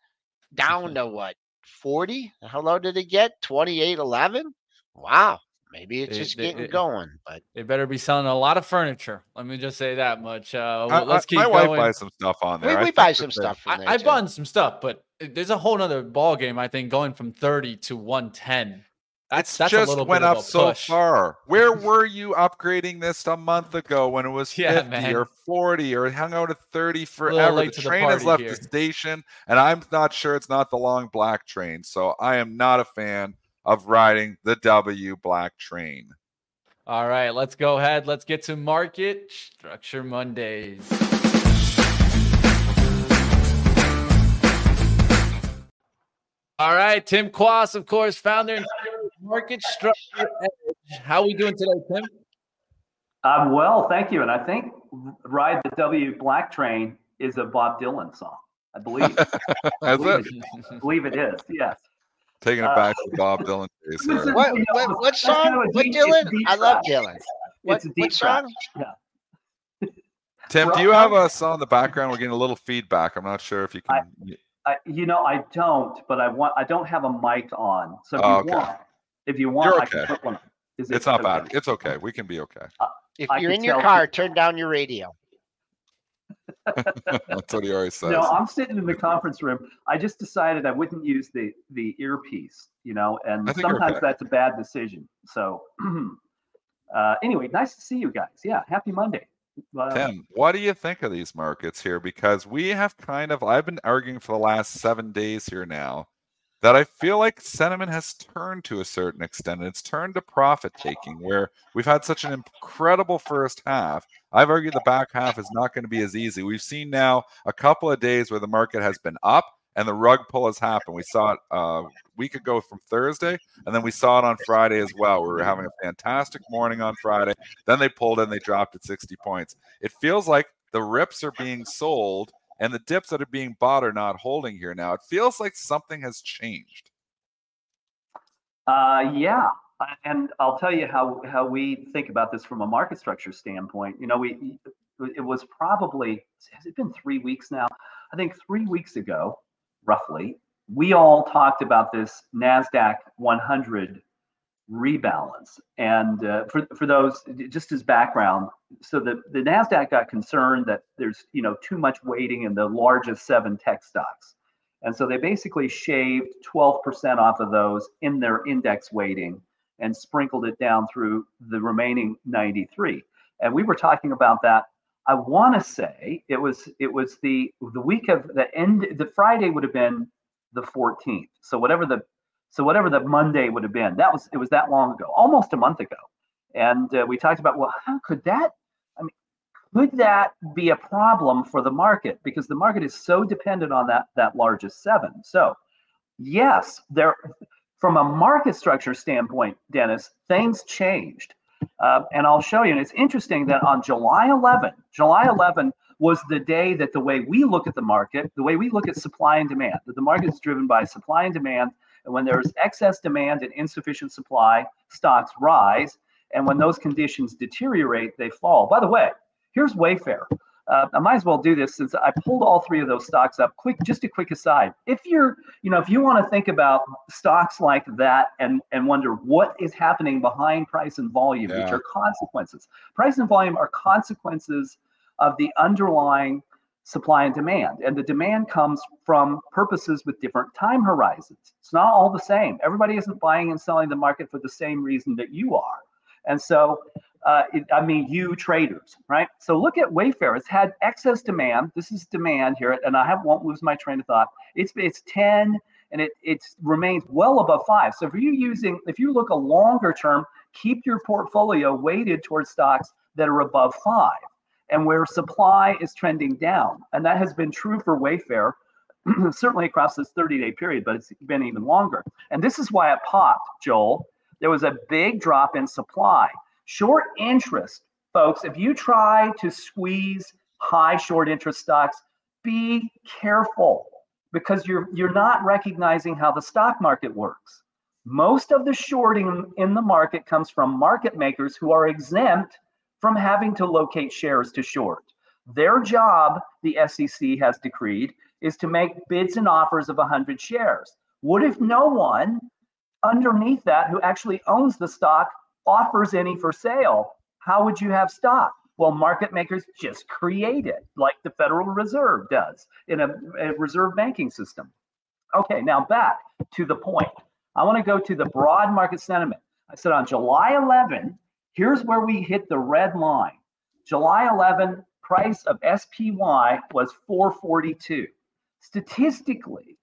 down to what 40? How low did it get? 28 11? Wow. Maybe it's just getting it, going, but they better be selling a lot of furniture. Let me just say that much. Uh, I, let's keep my going. wife buys some stuff on there. We, we buy some stuff. I, I bought some stuff, but there's a whole other ball game. I think going from 30 to 110. That's, that's just a little went up so far. Where were you upgrading this a month ago when it was yeah, 50 man. or 40 or hung out at 30 forever? The train the has left here. the station, and I'm not sure it's not the long black train. So I am not a fan of riding the W Black train. All right, let's go ahead. Let's get to Market Structure Mondays. All right, Tim Quast, of course, founder and Market Structure Edge. How are we doing today, Tim? I'm well, thank you. And I think Ride the W Black Train is a Bob Dylan song. I believe. I believe, it, I believe it is. Yes. Taking it uh, back to Bob Dylan days. What, what, what song? What Dylan? I love Dylan. What, what song? Yeah. Tim, do you have us on the background? We're getting a little feedback. I'm not sure if you can. I, I, you know, I don't, but I want. I don't have a mic on. So if oh, you okay. want, if you want, You're okay. I can put one. Is it, it's not okay? bad. It's okay. We can be okay. Uh, if you're in your car, turn down your radio. That's what he always says. No, I'm sitting in the conference room. I just decided I wouldn't use the the earpiece, you know, and sometimes okay. that's a bad decision. So, uh, anyway, nice to see you guys. Yeah, happy Monday. Uh, Tim, what do you think of these markets here? Because we have kind of, I've been arguing for the last seven days here now that I feel like sentiment has turned to a certain extent. It's turned to profit taking, where we've had such an incredible first half. I've argued the back half is not going to be as easy. We've seen now a couple of days where the market has been up and the rug pull has happened. We saw it uh, a week ago from Thursday, and then we saw it on Friday as well. We were having a fantastic morning on Friday. Then they pulled and they dropped at 60 points. It feels like the rips are being sold and the dips that are being bought are not holding here now. It feels like something has changed. Uh, yeah, and I'll tell you how how we think about this from a market structure standpoint. You know, we it was probably has it been three weeks now? I think three weeks ago, roughly, we all talked about this Nasdaq 100 rebalance. And uh, for, for those, just as background, so the, the NASDAQ got concerned that there's, you know, too much weighting in the largest seven tech stocks. And so they basically shaved 12% off of those in their index weighting and sprinkled it down through the remaining 93. And we were talking about that. I want to say it was it was the the week of the end. The Friday would have been the 14th. So whatever the so whatever the Monday would have been, that was it was that long ago, almost a month ago. And uh, we talked about well, how could that? I mean, could that be a problem for the market because the market is so dependent on that that largest seven. So yes, there from a market structure standpoint, Dennis, things changed. Uh, and I'll show you. And it's interesting that on July 11, July 11 was the day that the way we look at the market, the way we look at supply and demand, that the market is driven by supply and demand. And when there's excess demand and insufficient supply, stocks rise. And when those conditions deteriorate, they fall. By the way, here's Wayfair. Uh, I might as well do this since I pulled all three of those stocks up. Quick, just a quick aside. If you're, you know, if you want to think about stocks like that and and wonder what is happening behind price and volume, yeah. which are consequences. Price and volume are consequences of the underlying supply and demand, and the demand comes from purposes with different time horizons. It's not all the same. Everybody isn't buying and selling the market for the same reason that you are. And so uh, it, I mean, you traders, right? So look at Wayfair. It's had excess demand. This is demand here, and I have, won't lose my train of thought. It's it's 10 and it it remains well above five. So if you're using, if you look a longer term, keep your portfolio weighted towards stocks that are above five and where supply is trending down. And that has been true for Wayfair, certainly across this 30 day period, but it's been even longer. And this is why it popped, Joel. There was a big drop in supply. Short interest, folks, if you try to squeeze high short interest stocks, be careful because you're you're not recognizing how the stock market works. Most of the shorting in the market comes from market makers who are exempt from having to locate shares to short. Their job, the SEC has decreed, is to make bids and offers of 100 shares. What if no one underneath that who actually owns the stock offers any for sale, how would you have stock? Well, market makers just create it like the Federal Reserve does in a, a reserve banking system. Okay, now back to the point. I want to go to the broad market sentiment. I said on July 11, here's where we hit the red line. July 11, price of SPY was 442. Statistically,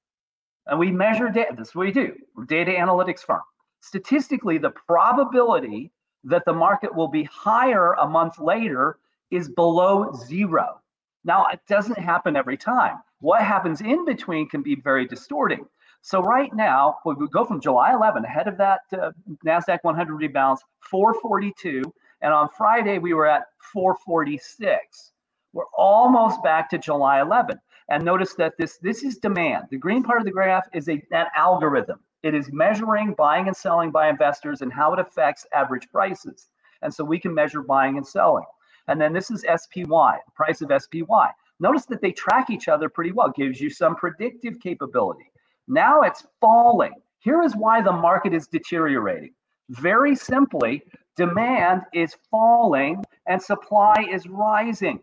and we measure data, this is what we do, we're data analytics firm statistically, the probability that the market will be higher a month later is below zero. Now, it doesn't happen every time. What happens in between can be very distorting. So right now, we go from July 11, ahead of that uh, Nasdaq 100 rebalance, 442, and on Friday we were at 446. We're almost back to July 11. And notice that this this is demand. The green part of the graph is a, an algorithm. It is measuring buying and selling by investors and how it affects average prices. And so we can measure buying and selling. And then this is SPY, the price of SPY. Notice that they track each other pretty well, gives you some predictive capability. Now it's falling. Here is why the market is deteriorating. Very simply, demand is falling and supply is rising.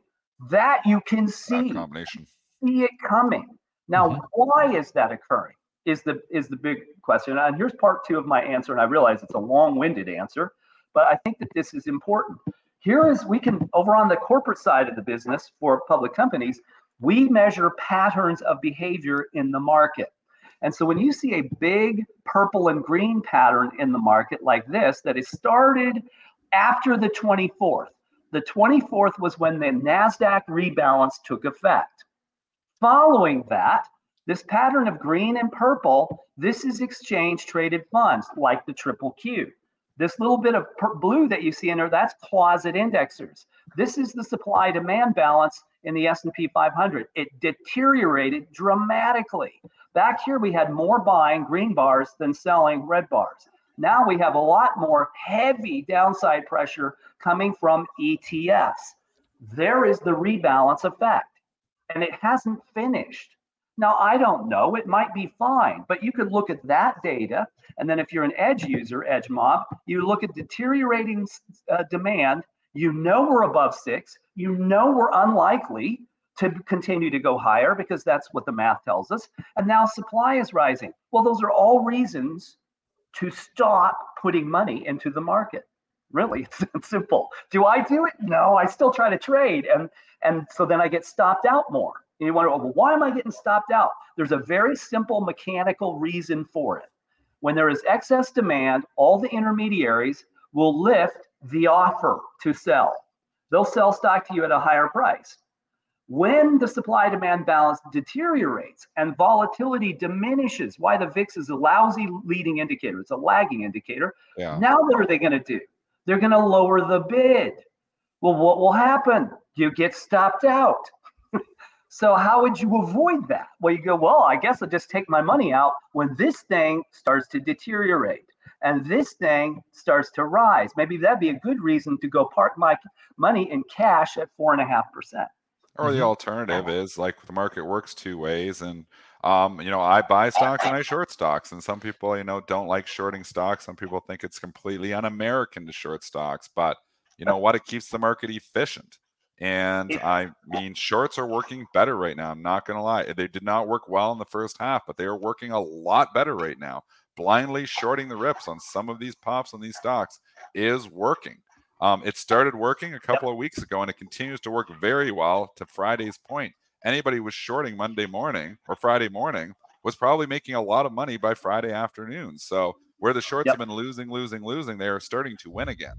That you can see. Combination. See it coming. Now, mm-hmm. why is that occurring? is the is the big question. And here's part two of my answer, and I realize it's a long-winded answer, but I think that this is important. Here is we can over on the corporate side of the business for public companies, we measure patterns of behavior in the market. And so when you see a big purple and green pattern in the market like this that is started after the 24th, the 24th was when the NASDAQ rebalance took effect. Following that, this pattern of green and purple, this is exchange traded funds like the triple Q. This little bit of blue that you see in there, that's closet indexers. This is the supply demand balance in the S&P 500. It deteriorated dramatically. Back here we had more buying green bars than selling red bars. Now we have a lot more heavy downside pressure coming from ETFs. There is the rebalance effect, and it hasn't finished. Now, I don't know. It might be fine, but you could look at that data. And then if you're an edge user, edge mob, you look at deteriorating uh, demand. You know we're above six. You know we're unlikely to continue to go higher because that's what the math tells us. And now supply is rising. Well, those are all reasons to stop putting money into the market. Really, it's simple. Do I do it? No, I still try to trade. And and so then I get stopped out more. And you wonder, well, why am I getting stopped out? There's a very simple mechanical reason for it. When there is excess demand, all the intermediaries will lift the offer to sell. They'll sell stock to you at a higher price. When the supply demand balance deteriorates and volatility diminishes, why the VIX is a lousy leading indicator, it's a lagging indicator. Yeah. Now, what are they going to do? They're going to lower the bid. Well, what will happen? You get stopped out. so, how would you avoid that? Well, you go, well, I guess I'll just take my money out when this thing starts to deteriorate and this thing starts to rise. Maybe that'd be a good reason to go park my money in cash at four and a half percent. Or the mm-hmm. alternative is like the market works two ways, and um, you know, I buy stocks and I short stocks, and some people, you know, don't like shorting stocks. Some people think it's completely un-American to short stocks, but you know what? It keeps the market efficient. And I mean, shorts are working better right now. I'm not going to lie. They did not work well in the first half, but they are working a lot better right now. Blindly shorting the rips on some of these pops on these stocks is working. Um, it started working a couple yep. of weeks ago and it continues to work very well to Friday's point. Anybody was shorting Monday morning or Friday morning was probably making a lot of money by Friday afternoon. So where the shorts yep. have been losing, losing, losing, they are starting to win again.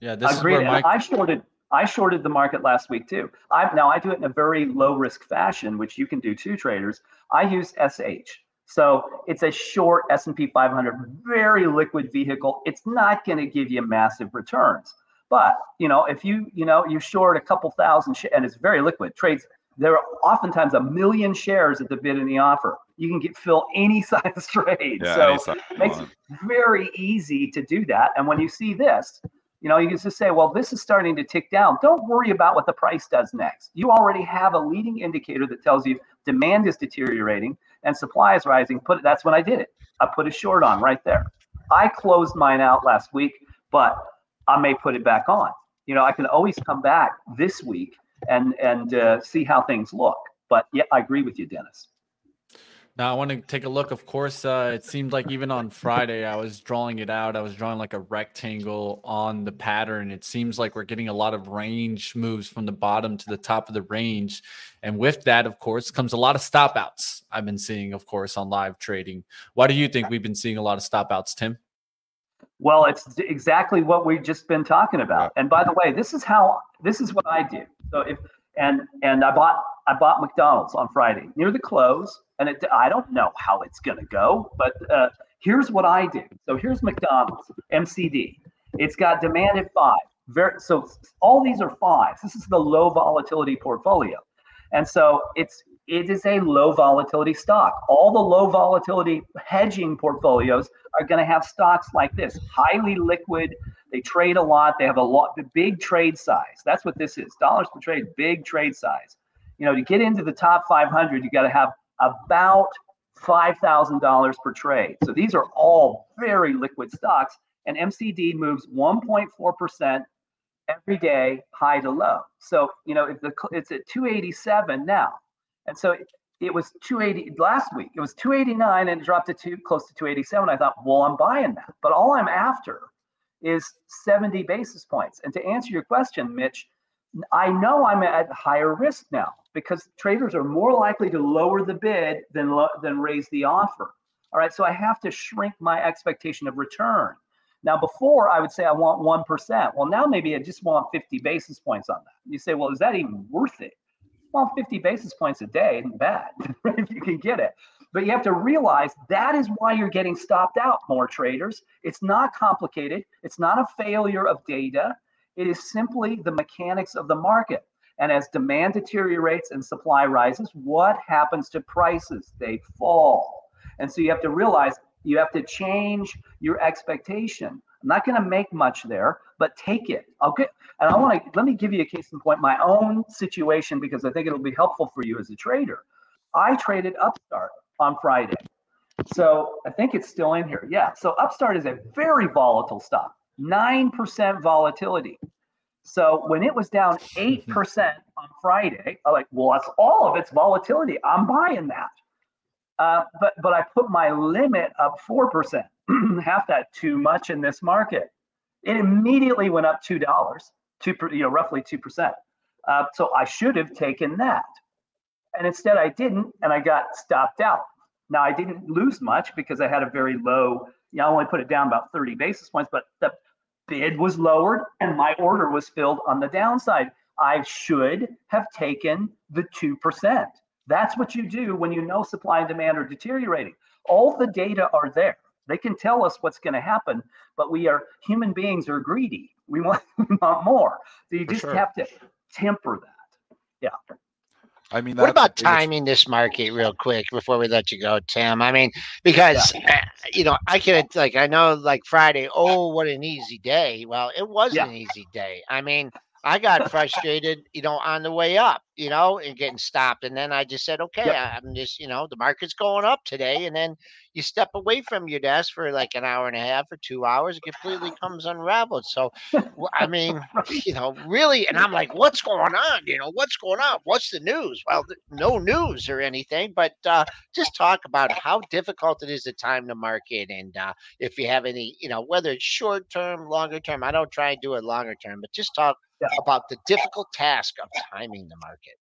Yeah, this I agree. Is where I shorted I shorted the market last week too. I now I do it in a very low risk fashion, which you can do too, traders. I use SH. So it's a short S&P 500, very liquid vehicle. It's not going to give you massive returns. But you know, if you you know you short a couple thousand sh- and it's very liquid trades, there are oftentimes a million shares at the bid and the offer. You can get fill any size trade. Yeah, so it makes it very easy to do that. And when you see this, you know, you can just say, well, this is starting to tick down. Don't worry about what the price does next. You already have a leading indicator that tells you demand is deteriorating and supply is rising. Put it, that's when I did it. I put a short on right there. I closed mine out last week, but I may put it back on. You know, I can always come back this week and and uh, see how things look. But yeah, I agree with you, Dennis. Now I want to take a look. Of course, uh, it seemed like even on Friday, I was drawing it out. I was drawing like a rectangle on the pattern. It seems like we're getting a lot of range moves from the bottom to the top of the range, and with that, of course, comes a lot of stopouts. I've been seeing, of course, on live trading. Why do you think we've been seeing a lot of stopouts, Tim? Well, it's exactly what we've just been talking about. And by the way, this is how this is what I do. So if and and I bought I bought McDonald's on Friday near the close, and it, I don't know how it's gonna go, but uh, here's what I do. So here's McDonald's MCD. It's got demand at five. Very so all these are fives. This is the low volatility portfolio, and so it's it is a low volatility stock. All the low volatility hedging portfolios are going to have stocks like this, highly liquid. They trade a lot. They have a lot, the big trade size. That's what this is. Dollars per trade, big trade size. You know, to get into the top 500, you got to have about $5,000 per trade. So these are all very liquid stocks. And MCD moves 1.4% every day, high to low. So, you know, if the, it's at 287 now. And so it was 280 last week. It was 289 and it dropped to two, close to 287. I thought, well, I'm buying that. But all I'm after is 70 basis points. And to answer your question, Mitch, I know I'm at higher risk now because traders are more likely to lower the bid than than raise the offer. All right, so I have to shrink my expectation of return. Now, before I would say I want 1%. Well, now maybe I just want 50 basis points on that. You say, well, is that even worth it? well, 50 basis points a day isn't bad if you can get it. But you have to realize that is why you're getting stopped out more traders. It's not complicated. It's not a failure of data. It is simply the mechanics of the market. And as demand deteriorates and supply rises, what happens to prices? They fall. And so you have to realize you have to change your expectation. I'm not going to make much there, but take it. Okay. And I want to let me give you a case in point, my own situation, because I think it'll be helpful for you as a trader. I traded Upstart on Friday. So I think it's still in here. Yeah. So Upstart is a very volatile stock, 9% volatility. So when it was down 8% on Friday, I'm like, well, that's all of its volatility. I'm buying that. Uh, but but I put my limit up 4%, half that too much in this market. It immediately went up $2, two, you know, roughly 2%. Uh, so I should have taken that. And instead I didn't, and I got stopped out. Now I didn't lose much because I had a very low, you know, I only put it down about 30 basis points, but the bid was lowered and my order was filled on the downside. I should have taken the 2%. That's what you do when you know supply and demand are deteriorating. All the data are there. They can tell us what's going to happen, but we are human beings are greedy. We want, we want more. So you For just sure. have to temper that. Yeah. I mean, What about timing this market real quick before we let you go, Tim? I mean, because uh, you know, I could like I know like Friday, oh, what an easy day. Well, it wasn't Yeah. an easy day. I mean, I got frustrated, you know, on the way up, you know, and getting stopped. And then I just said, okay, Yep. I'm just, you know, the market's going up today. And then you step away from your desk for like an hour and a half or two hours, it completely comes unraveled. So, I mean, you know, really, and I'm like, what's going on? You know, what's going on? What's the news? Well, no news or anything, but uh, just talk about how difficult it is to time the market, and uh, if you have any, you know, whether it's short term, longer term. I don't try and do it longer term, but just talk Yeah. about the difficult task of timing the market.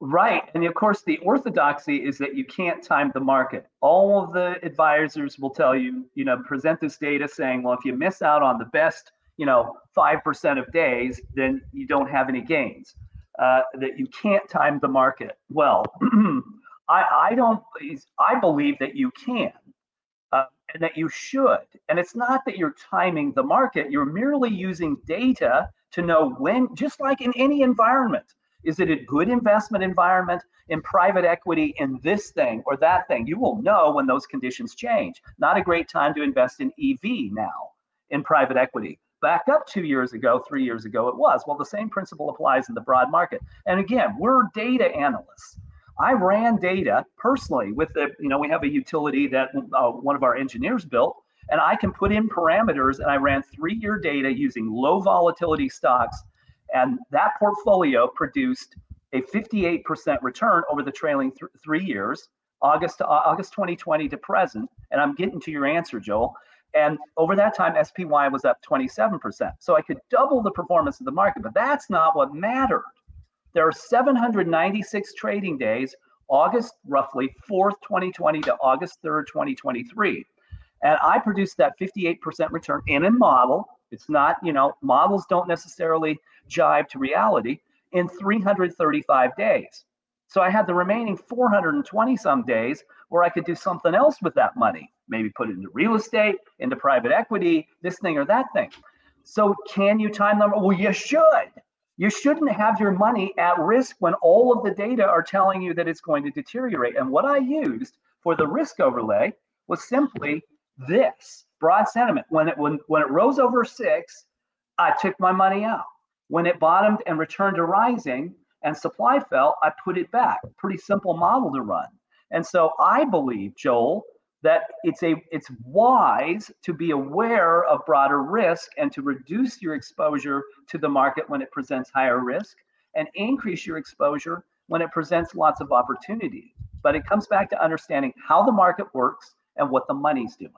Right. And of course, the orthodoxy is that you can't time the market. All of the advisors will tell you, you know, present this data saying, well, if you miss out on the best, you know, 5% of days, then you don't have any gains. Uh, that you can't time the market. Well, I, I don't, I believe that you can. Uh, and that you should. And it's not that you're timing the market, you're merely using data to know when, just like in any environment. Is it a good investment environment in private equity in this thing or that thing? You will know when those conditions change. Not a great time to invest in EV now in private equity. Back up two years ago, three years ago, it was. Well, the same principle applies in the broad market. And again, we're data analysts. I ran data personally with the, you know, we have a utility that uh, one of our engineers built, and I can put in parameters and I ran three year data using low volatility stocks. And that portfolio produced a 58% return over the trailing th- three years, August to uh, August 2020 to present. And I'm getting to your answer, Joel. And over that time, SPY was up 27%. So I could double the performance of the market, but that's not what mattered. There are 796 trading days, August roughly 4th, 2020 to August 3rd, 2023. And I produced that 58% return in a model. It's not, you know, models don't necessarily jive to reality in 335 days. So I had the remaining 420 some days where I could do something else with that money, maybe put it into real estate, into private equity, this thing or that thing. So can you time them? Well, you should. You shouldn't have your money at risk when all of the data are telling you that it's going to deteriorate. And what I used for the risk overlay was simply this broad sentiment. When it when when it rose over six, I took my money out. When it bottomed and returned to rising and supply fell, I put it back. Pretty simple model to run. And so I believe, Joel, that it's a it's wise to be aware of broader risk and to reduce your exposure to the market when it presents higher risk and increase your exposure when it presents lots of opportunity. But it comes back to understanding how the market works and what the money's doing.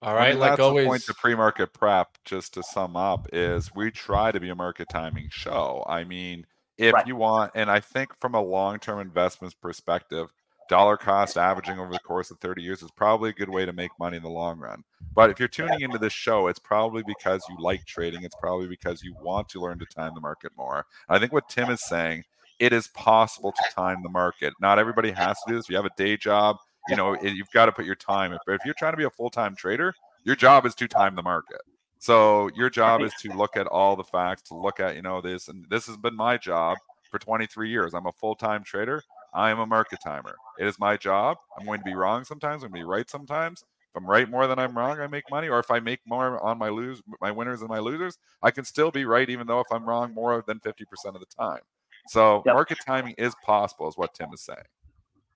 All I mean, like that's always. the point to pre-market prep. Just to sum up, is we try to be a market timing show. I mean, if Right. you want, and I think from a long-term investments perspective, dollar cost averaging over the course of 30 years is probably a good way to make money in the long run. But if you're tuning into this show, it's probably because you like trading. It's probably because you want to learn to time the market more. I think what Tim is saying, it is possible to time the market. Not everybody has to do this. If you have a day job, you know, you've got to put your time. If, if you're trying to be a full-time trader, your job is to time the market. So your job is to look at all the facts, to look at, you know, this, and this has been my job for 23 years. I'm a full-time trader. I am a market timer. It is my job. I'm going to be wrong sometimes. I'm going to be right sometimes. If I'm right more than I'm wrong, I make money. Or if I make more on my lose my winners and my losers, I can still be right, even though if I'm wrong more than 50% of the time. So Yep. market timing is possible, is what Tim is saying.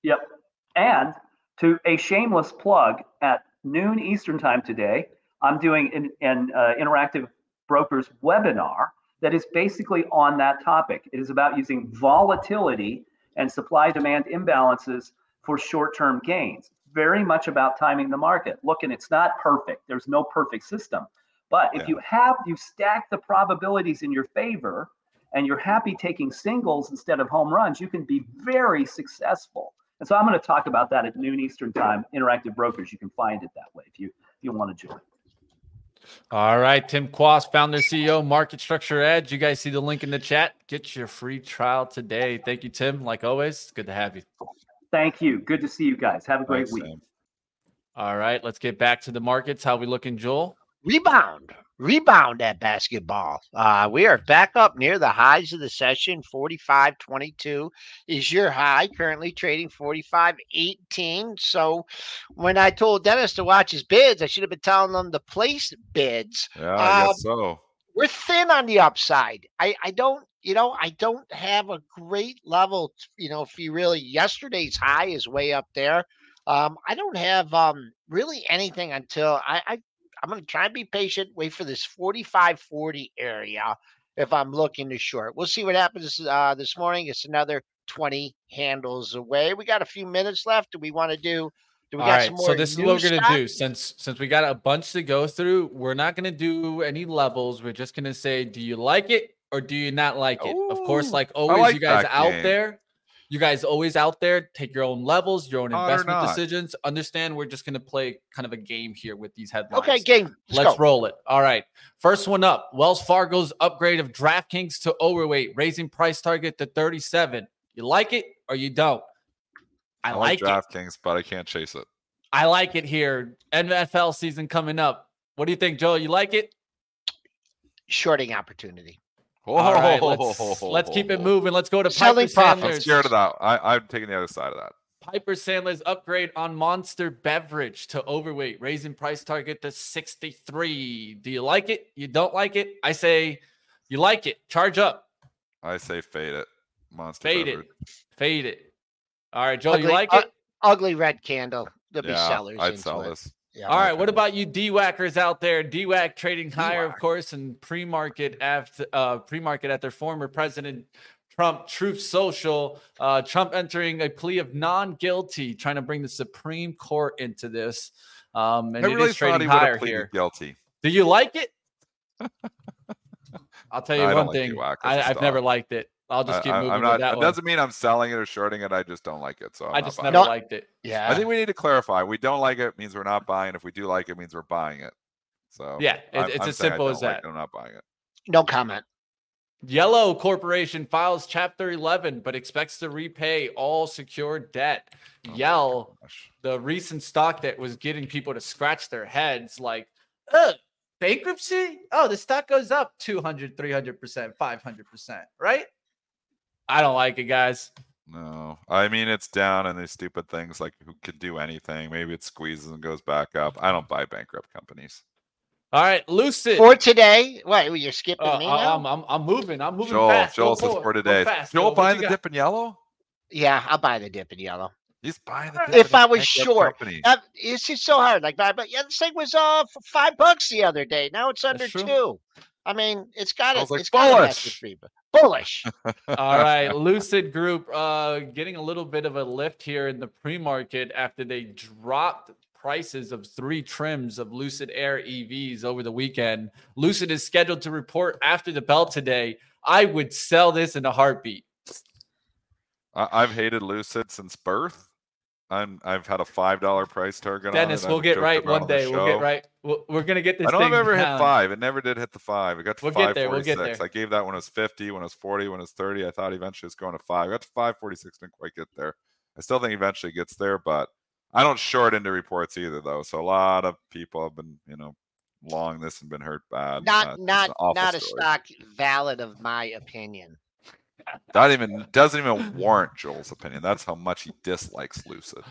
Yep. And to a shameless plug at noon Eastern time today, I'm doing an, an uh, interactive brokers webinar that is basically on that topic. It is about using volatility and supply demand imbalances for short term gains. Very much about timing the market. Look, and it's not perfect, there's no perfect system. But if yeah. you have, you stack the probabilities in your favor and you're happy taking singles instead of home runs, you can be very successful. And so I'm going to talk about that at noon Eastern time. Interactive brokers, you can find it that way if you if you want to join. All right, Tim Quast, founder CEO, Market Structure Edge. You guys see the link in the chat. Get your free trial today. Thank you, Tim. Like always, good to have you. Thank you. Good to see you guys. Have a great Thanks, week. Sam. All right, let's get back to the markets. How we looking, Joel? Rebound rebound at basketball. Uh, we are back up near the highs of the session. 45 22 is your high, currently trading 45 18. So when I told Dennis to watch his bids, I should have been telling them to place bids. Yeah, I um, guess so. We're thin on the upside. I, I don't, you know, I don't have a great level. You know, if you really, yesterday's high is way up there. Um, I don't have um really anything until I, I I'm going to try and be patient, wait for this 45 40 area if I'm looking to short. We'll see what happens uh, this morning. It's another 20 handles away. We got a few minutes left. Do we want to do? Do we All right, so this is what we're gonna do. Since since we got a bunch to go through, we're not gonna do any levels. We're just gonna say, do you like it or do you not like it? Ooh, of course, like always, like you guys out game. there, you guys always out there take your own levels, your own oh, investment decisions. Understand we're just going to play kind of a game here with these headlines. Okay, game. Let's, Let's roll it. All right. First one up Wells Fargo's upgrade of DraftKings to overweight, raising price target to 37. You like it or you don't? I, I like, like DraftKings, but I can't chase it. I like it here. NFL season coming up. What do you think, Joe? You like it? Shorting opportunity. All right, let's, let's keep it moving. Let's go to Piper Sandler's. I'm scared of that. I, I'm taking the other side of that. Piper Sandler's upgrade on Monster Beverage to overweight, raising price target to 63. Do you like it? You don't like it? I say you like it. Charge up. I say fade it. Monster fade Beverage. it. Fade it. All right, Joe, ugly, you like it? ugly red candle. There'll yeah, be sellers. I'd sell it. this. Yeah, All right. What about you DWACers out there? DWAC trading higher, of course, and pre-market after uh, pre-market at their former president Trump Truth Social. Uh, Trump entering a plea of non-guilty, trying to bring the Supreme Court into this. Um, and I really it is trading higher here. Guilty. Do you like it? I'll tell you one like thing. I, have never liked it. I'll just keep moving. I, am not, it doesn't mean I'm selling it or shorting it. I just don't like it. So I'm i just never liked it. Yeah. I think we need to clarify. We don't like it means we're not buying. If we do like it, means we're buying it. So yeah, it, it's I'm as simple as that. Like I'm not buying it. No comment. Yellow Corporation files Chapter 11, but expects to repay all secured debt. Oh Yell, the recent stock that was getting people to scratch their heads, like, ugh, bankruptcy? Oh, the stock goes up 200, 300%, 500%, right? I don't like it, guys. No, I mean it's down, and these stupid things like who could do anything. Maybe it squeezes and goes back up. I don't buy bankrupt companies. All right, Lucid for today. Wait, you're skipping uh, me now? I'm, I'm, I'm moving. I'm moving Joel, fast. Joel says for today. Fast, Joel, Joel buying the got? dip in yellow. Yeah, I'll buy the dip in yellow. He's buying the. if I was short, uh, it's just so hard. Like, but yeah, this thing was uh five bucks the other day. Now it's under two. I mean, it's got it. Like, it's bullish. got bullish. All right, Lucid Group uh, getting a little bit of a lift here in the pre-market after they dropped prices of three trims of Lucid Air EVs over the weekend. Lucid is scheduled to report after the bell today. I would sell this in a heartbeat. I've hated Lucid since birth. I'm I've had a five dollar price target. On it. Dennis, we'll get right one day. We'll get right. we we are gonna get this. I don't have ever down. hit five. It never did hit the five. It got to we'll five forty six. We'll I gave that when it was fifty, when it was forty, when it was thirty. I thought eventually it's going to five. I got to five forty six. Didn't quite get there. I still think eventually it gets there, but I don't short into reports either, though. So a lot of people have been, you know, long this and been hurt bad. Not uh, not not a stock valid of my opinion. That even doesn't even warrant Joel's opinion. That's how much he dislikes Lucid.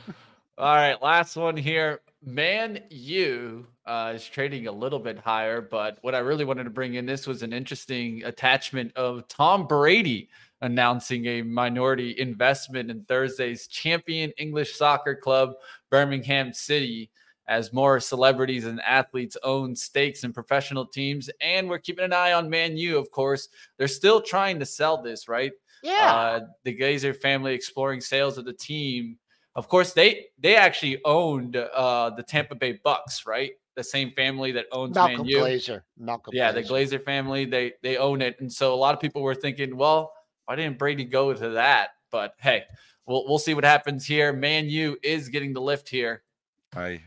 All right, last one here. Man U uh, is trading a little bit higher, but what I really wanted to bring in this was an interesting attachment of Tom Brady announcing a minority investment in Thursday's champion English soccer club, Birmingham City. As more celebrities and athletes own stakes in professional teams. And we're keeping an eye on Man U, of course. They're still trying to sell this, right? Yeah. Uh, the Glazer family exploring sales of the team. Of course, they they actually owned uh, the Tampa Bay Bucks, right? The same family that owns Malcolm Man U. Glazer. Malcolm Yeah, the Glazer. Glazer family, they they own it. And so a lot of people were thinking, well, why didn't Brady go to that? But hey, we'll we'll see what happens here. Man U is getting the lift here. I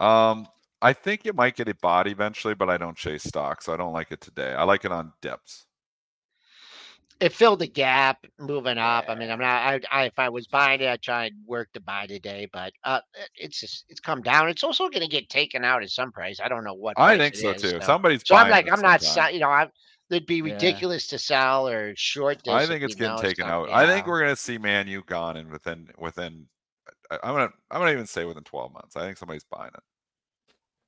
um I think it might get a bot eventually, but I don't chase stock, so I don't like it today. I like it on dips. It filled the gap, moving up. I mean, I'm not. I, I if I was buying it, I'd try and work to buy today, but uh, it's just it's come down. It's also going to get taken out at some price. I don't know what. I think so is, too. though. Somebody's So I'm like, I'm not. sometime. You know, I it'd be Yeah. ridiculous to sell or short this. I think it's getting taken come- out. I think we're gonna see Man U gone in within within. I- I'm gonna I'm gonna even say within 12 months. I think somebody's buying it.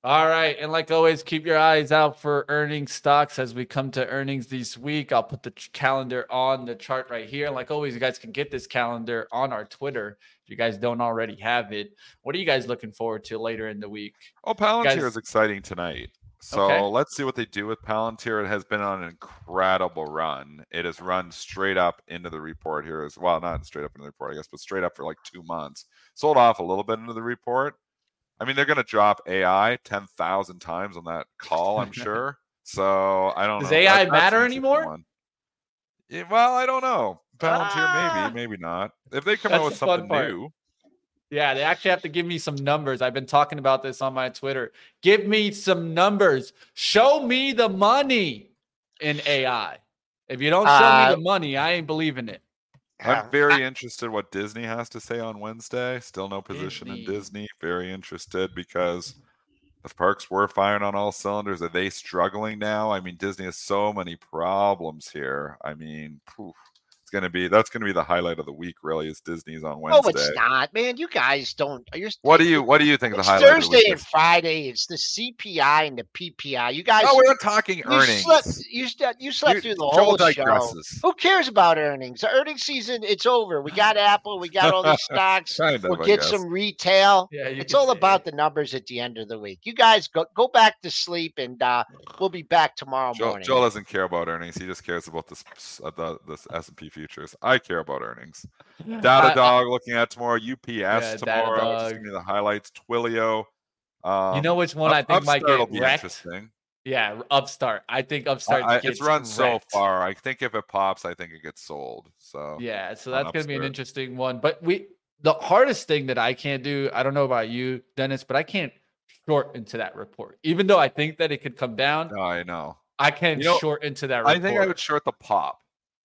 All right. And like always, keep your eyes out for earnings stocks as we come to earnings this week. I'll put the calendar on the chart right here. Like always, you guys can get this calendar on our Twitter if you guys don't already have it. What are you guys looking forward to later in the week? Oh, Palantir Guys- is exciting tonight. So Okay. let's see what they do with Palantir. It has been on an incredible run. It has run straight up into the report here as well. Not straight up into the report, I guess, but straight up for like two months. Sold off a little bit into the report. I mean, they're going to drop AI 10,000 times on that call, I'm sure. So I don't Does know. AI That- matter anymore? Yeah, well, I don't know. Palantir, Ah. maybe, maybe not. If they come That's out with something new, Yeah, they actually have to give me some numbers. I've been talking about this on my Twitter. Give me some numbers. Show me the money in AI. If you don't show Uh, me the money, I ain't believing it. Yeah. I'm very interested what Disney has to say on Wednesday. Still no position in Disney. Disney. Very interested because the parks were firing on all cylinders. Are they struggling now? I mean, Disney has so many problems here. I mean, poof, it's gonna be that's gonna be the highlight of the week. Really, is Disney's on Wednesday? Oh, it's not, man. You guys don't. You're. What do you What do you think the It's highlight? of the Thursday week and is? Friday. It's the CPI and the PPI. You guys. No, we're not talking you earnings. Slept, you slept. You slept You- through the Joel whole show. Who cares about earnings? The earnings season, it's over. We got Apple. We got all these stocks. Kind of, We'll I get some retail. Yeah, It's all about it. the numbers at the end of the week. You guys go go back to sleep, and uh, we'll be back tomorrow Joel, morning. Joel doesn't care about earnings. He just cares about this s- uh, the, the S and P futures. I care about earnings. Datadog looking at tomorrow. UPS Yeah, tomorrow. Just give me the highlights. Twilio. Um, you know which one I think might get be wrecked? interesting. Yeah, Upstart. I think Upstart I- it's run so far. I think if it pops, I think it gets sold. So Yeah, so that's going to be an interesting one. But we, the hardest thing that I can't do, I don't know about you, Dennis, but I can't short into that report. Even though I think that it could come down, no, I know. I can't You know, short into that I think I would short the pop.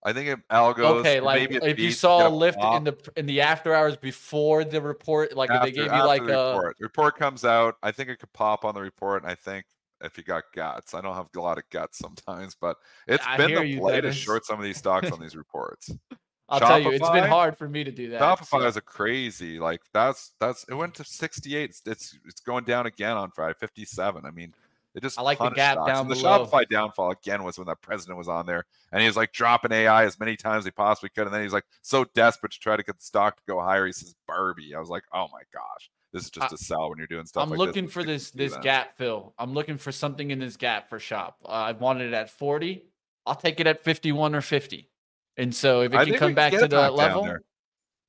I think if algos. okay, like if you saw a lift in the in the after hours before the report, like if they gave you like the a report. report comes out. I think it could pop on the report, and I think if you got guts, I don't have a lot of guts sometimes, but it's I been the play to short some of these stocks on these reports. I'll tell you, it's been hard for me to do that. Shopify so- is a crazy like that's that's it went to 68. It's it's, it's going down again on Friday, 57. I mean, they just I like the gap stocks. down And the below. Shopify downfall again was when that president was on there and he was like dropping AI as many times as he possibly could, and then he was like so desperate to try to get the stock to go higher. He says Barbie. I was like, oh my gosh, this is just I- a sell when you're doing stuff. I'm like looking this. for this this that. gap fill. I'm looking for something in this gap for shop. Uh, I wanted it at 40. I'll take it at 51 or 50. And so if it I can come back to that level,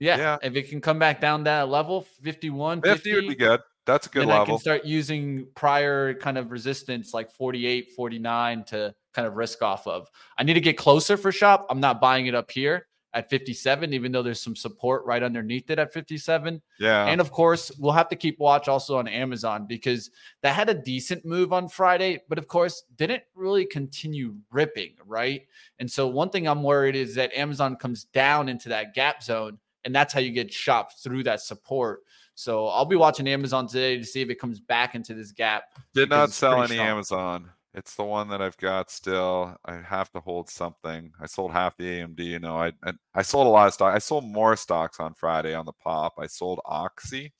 yeah, Yeah. if it can come back down that level, 51, 50 50, would be good. That's a good then I can start using prior kind of resistance like 48, 49 to kind of risk off of. I need to get closer for shop. I'm not buying it up here at 57, even though there's some support right underneath it at 57. yeah. And of course, we'll have to keep watch also on Amazon because that had a decent move on Friday, but of course, didn't really continue ripping, right? And so, one thing I'm worried is that Amazon comes down into that gap zone, and that's how you get shopped through that support. So, I'll be watching Amazon today to see if it comes back into this gap. Did not sell any strong. Amazon. It's the one that I've got still. I have to hold something. I sold half the AMD. You know, I I, I sold a lot of stock. I sold more stocks on Friday on the pop. I sold Oxy,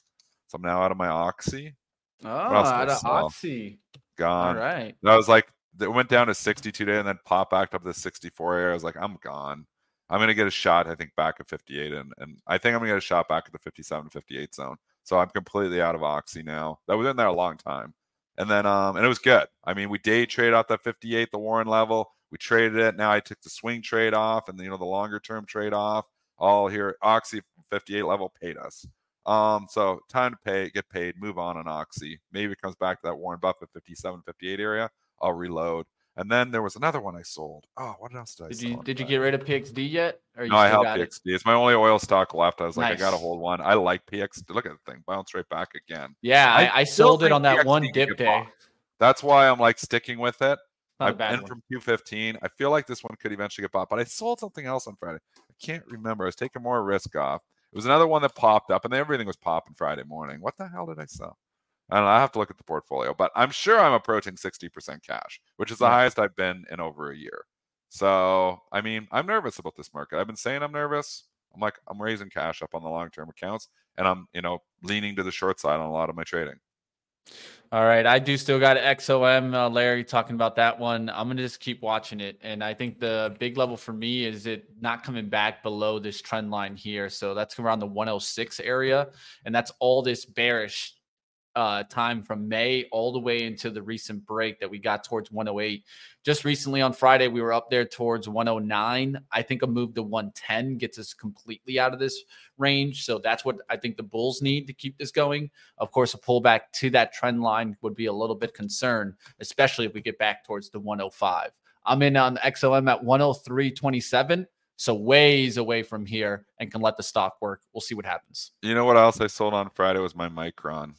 so I'm now out of my Oxy. Oh, I out of sell? Oxy. All Gone. right. I was like, it went down to 62 today and then popped back up to 64 area. I was like, I'm gone. I'm gonna get a shot. I think back at 58, and and I think I'm gonna get a shot back at the 57 to 58 zone. So I'm completely out of Oxy now. That was in there a long time. And then um and it was good. I mean, we day trade off that 58, the Warren level. We traded it. Now I took the swing trade off and you know the longer term trade off. All here, Oxy 58 level paid us. Um, so time to pay, get paid, move on on Oxy. Maybe it comes back to that Warren Buffett 57, 58 area. I'll reload. And then there was another one I sold. Oh, what else did I Did sell? you did you get rid of PXD yet? Or you No, I held got it? PXD. It's my only oil stock left. I was like, I gotta hold one. I like PXD. Look at the thing, bounce right back again. Yeah, I I, sold it on that PXD one dip day. That's why I'm like sticking with it. Not I've bad been one. from Q15. I feel like this one could eventually get bought, but I sold something else on Friday. I can't remember. I was taking more risk off. It was another one that popped up, and then everything was popping Friday morning. What the hell did I sell? I don't know. I have to look at the portfolio, but I'm sure I'm approaching 60% cash, which is the highest I've been in over a year. So, I mean, I'm nervous about this market. I've been saying I'm nervous. I'm like, I'm raising cash up on the long term accounts, and I'm, you know, leaning to the short side on a lot of my trading. All right, I do still got XOM. Uh, Larry talking about that one. I'm gonna just keep watching it, and I think the big level for me is it not coming back below this trend line here. So that's around the 106 area, and that's all this bearish uh, time from May all the way into the recent break that we got towards 108. Just recently on Friday, we were up there towards 109. I think a move to 110 gets us completely out of this range. So that's what I think the Bulls need to keep this going. Of course, a pullback to that trend line would be a little bit concerned, especially if we get back towards the 105. I'm in on XLM at 103.27. So ways away from here and can let the stock work. We'll see what happens. You know what else I sold on Friday was my Micron.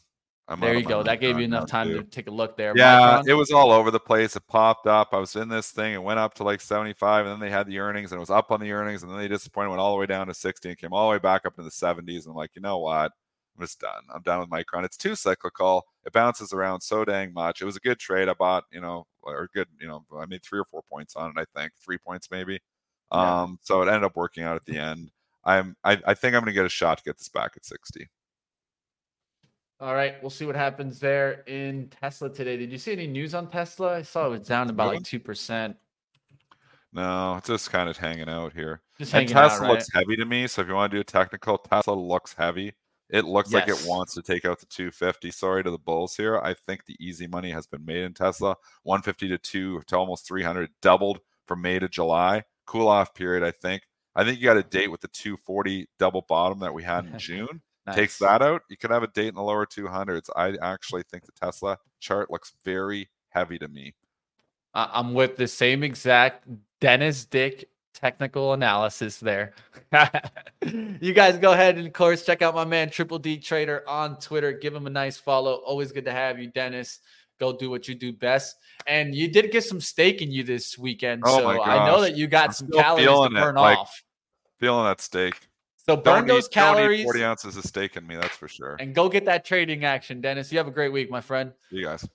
I'm There you go. That gave you enough time too. to take a look there. Yeah, it was all over the place. It popped up. I was in this thing. It went up to like 75, and then they had the earnings, and it was up on the earnings, and then they disappointed, went all the way down to 60, and came all the way back up into the 70s. And I'm like, you know what? I'm just done. I'm done with Micron. It's too cyclical. It bounces around so dang much. It was a good trade. I bought, you know, or good, you know, I made three or four points on it. I think three points maybe. Yeah. Um, so it ended up working out at the end. I'm, I, I think I'm going to get a shot to get this back at 60. All right, we'll see what happens there in Tesla today. Did you see any news on Tesla? I saw it was down about like two percent. No, it's just kind of hanging out here. Just And hanging out, Tesla right? looks heavy to me. So if you want to do a technical, Tesla looks heavy. It looks like it wants to take out the 250. Sorry to the bulls here. I think the easy money has been made in Tesla. 150 to 2 to almost 300 doubled from May to July. Cool off period, I think. I think you got a date with the 240 double bottom that we had in June. Takes that out. You could have a date in the lower 200s. I actually think the Tesla chart looks very heavy to me. I'm with the same exact Dennis Dick technical analysis there. you guys go ahead and of course check out my man Triple D Trader on Twitter. Give him a nice follow. Always good to have you, Dennis. Go do what you do best. And you did get some steak in you this weekend. Oh so I know that you got I'm some calories to burn like, off. Feeling that steak. So Don't burn need- those don't need calories 40 ounces of steak in me, that's for sure. and go get that trading action, Dennis. You have a great week, my friend. you guys.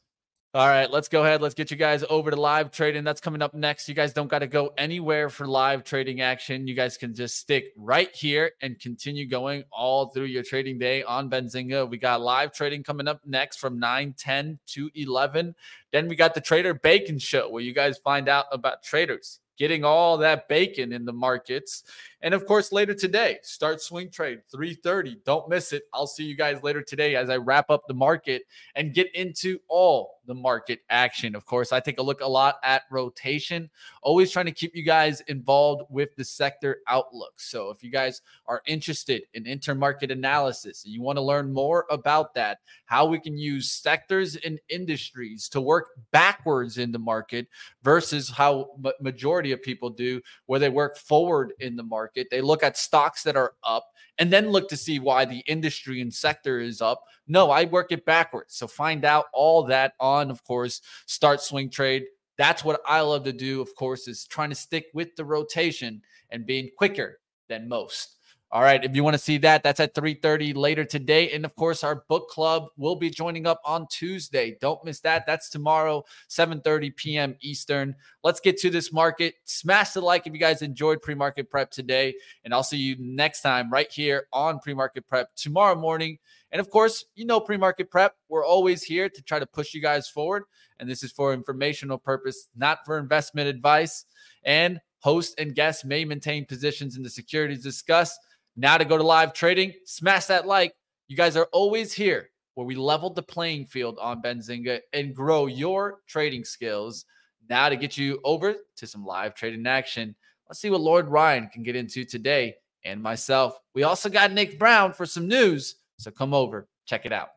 All right, let's go ahead. Let's get you guys over to live trading. That's coming up next. You guys don't got to go anywhere for live trading action. You guys can just stick right here and continue going all through your trading day on Benzinga. We got live trading coming up next from 9, 10 to 11. Then we got the Trader Bacon Show where you guys find out about traders getting all that bacon in the markets. And of course, later today, start swing trade 3:30. Don't miss it. I'll see you guys later today as I wrap up the market and get into all the market action. Of course, I take a look a lot at rotation, always trying to keep you guys involved with the sector outlook. So if you guys are interested in intermarket analysis and you want to learn more about that, how we can use sectors and industries to work backwards in the market versus how majority of people do where they work forward in the market. They look at stocks that are up and then look to see why the industry and sector is up. No, I work it backwards. So find out all that on, of course, Start Swing Trade. That's what I love to do, of course, is trying to stick with the rotation and being quicker than most. All right, if you want to see that, that's at 3:30 later today. And of course, our book club will be joining up on Tuesday. Don't miss that. That's tomorrow, 7:30 p.m. Eastern. Let's get to this market. Smash the like if you guys enjoyed pre-market prep today. And I'll see you next time right here on pre-market prep tomorrow morning. And of course, you know pre-market prep. We're always here to try to push you guys forward. And this is for informational purpose, not for investment advice. And host and guests may maintain positions in the securities discussed. Now to go to live trading, smash that like. You guys are always here where we leveled the playing field on Benzinga and grow your trading skills. Now, to get you over to some live trading action, let's see what Lord Ryan can get into today and myself. We also got Nick Brown for some news. So come over, check it out.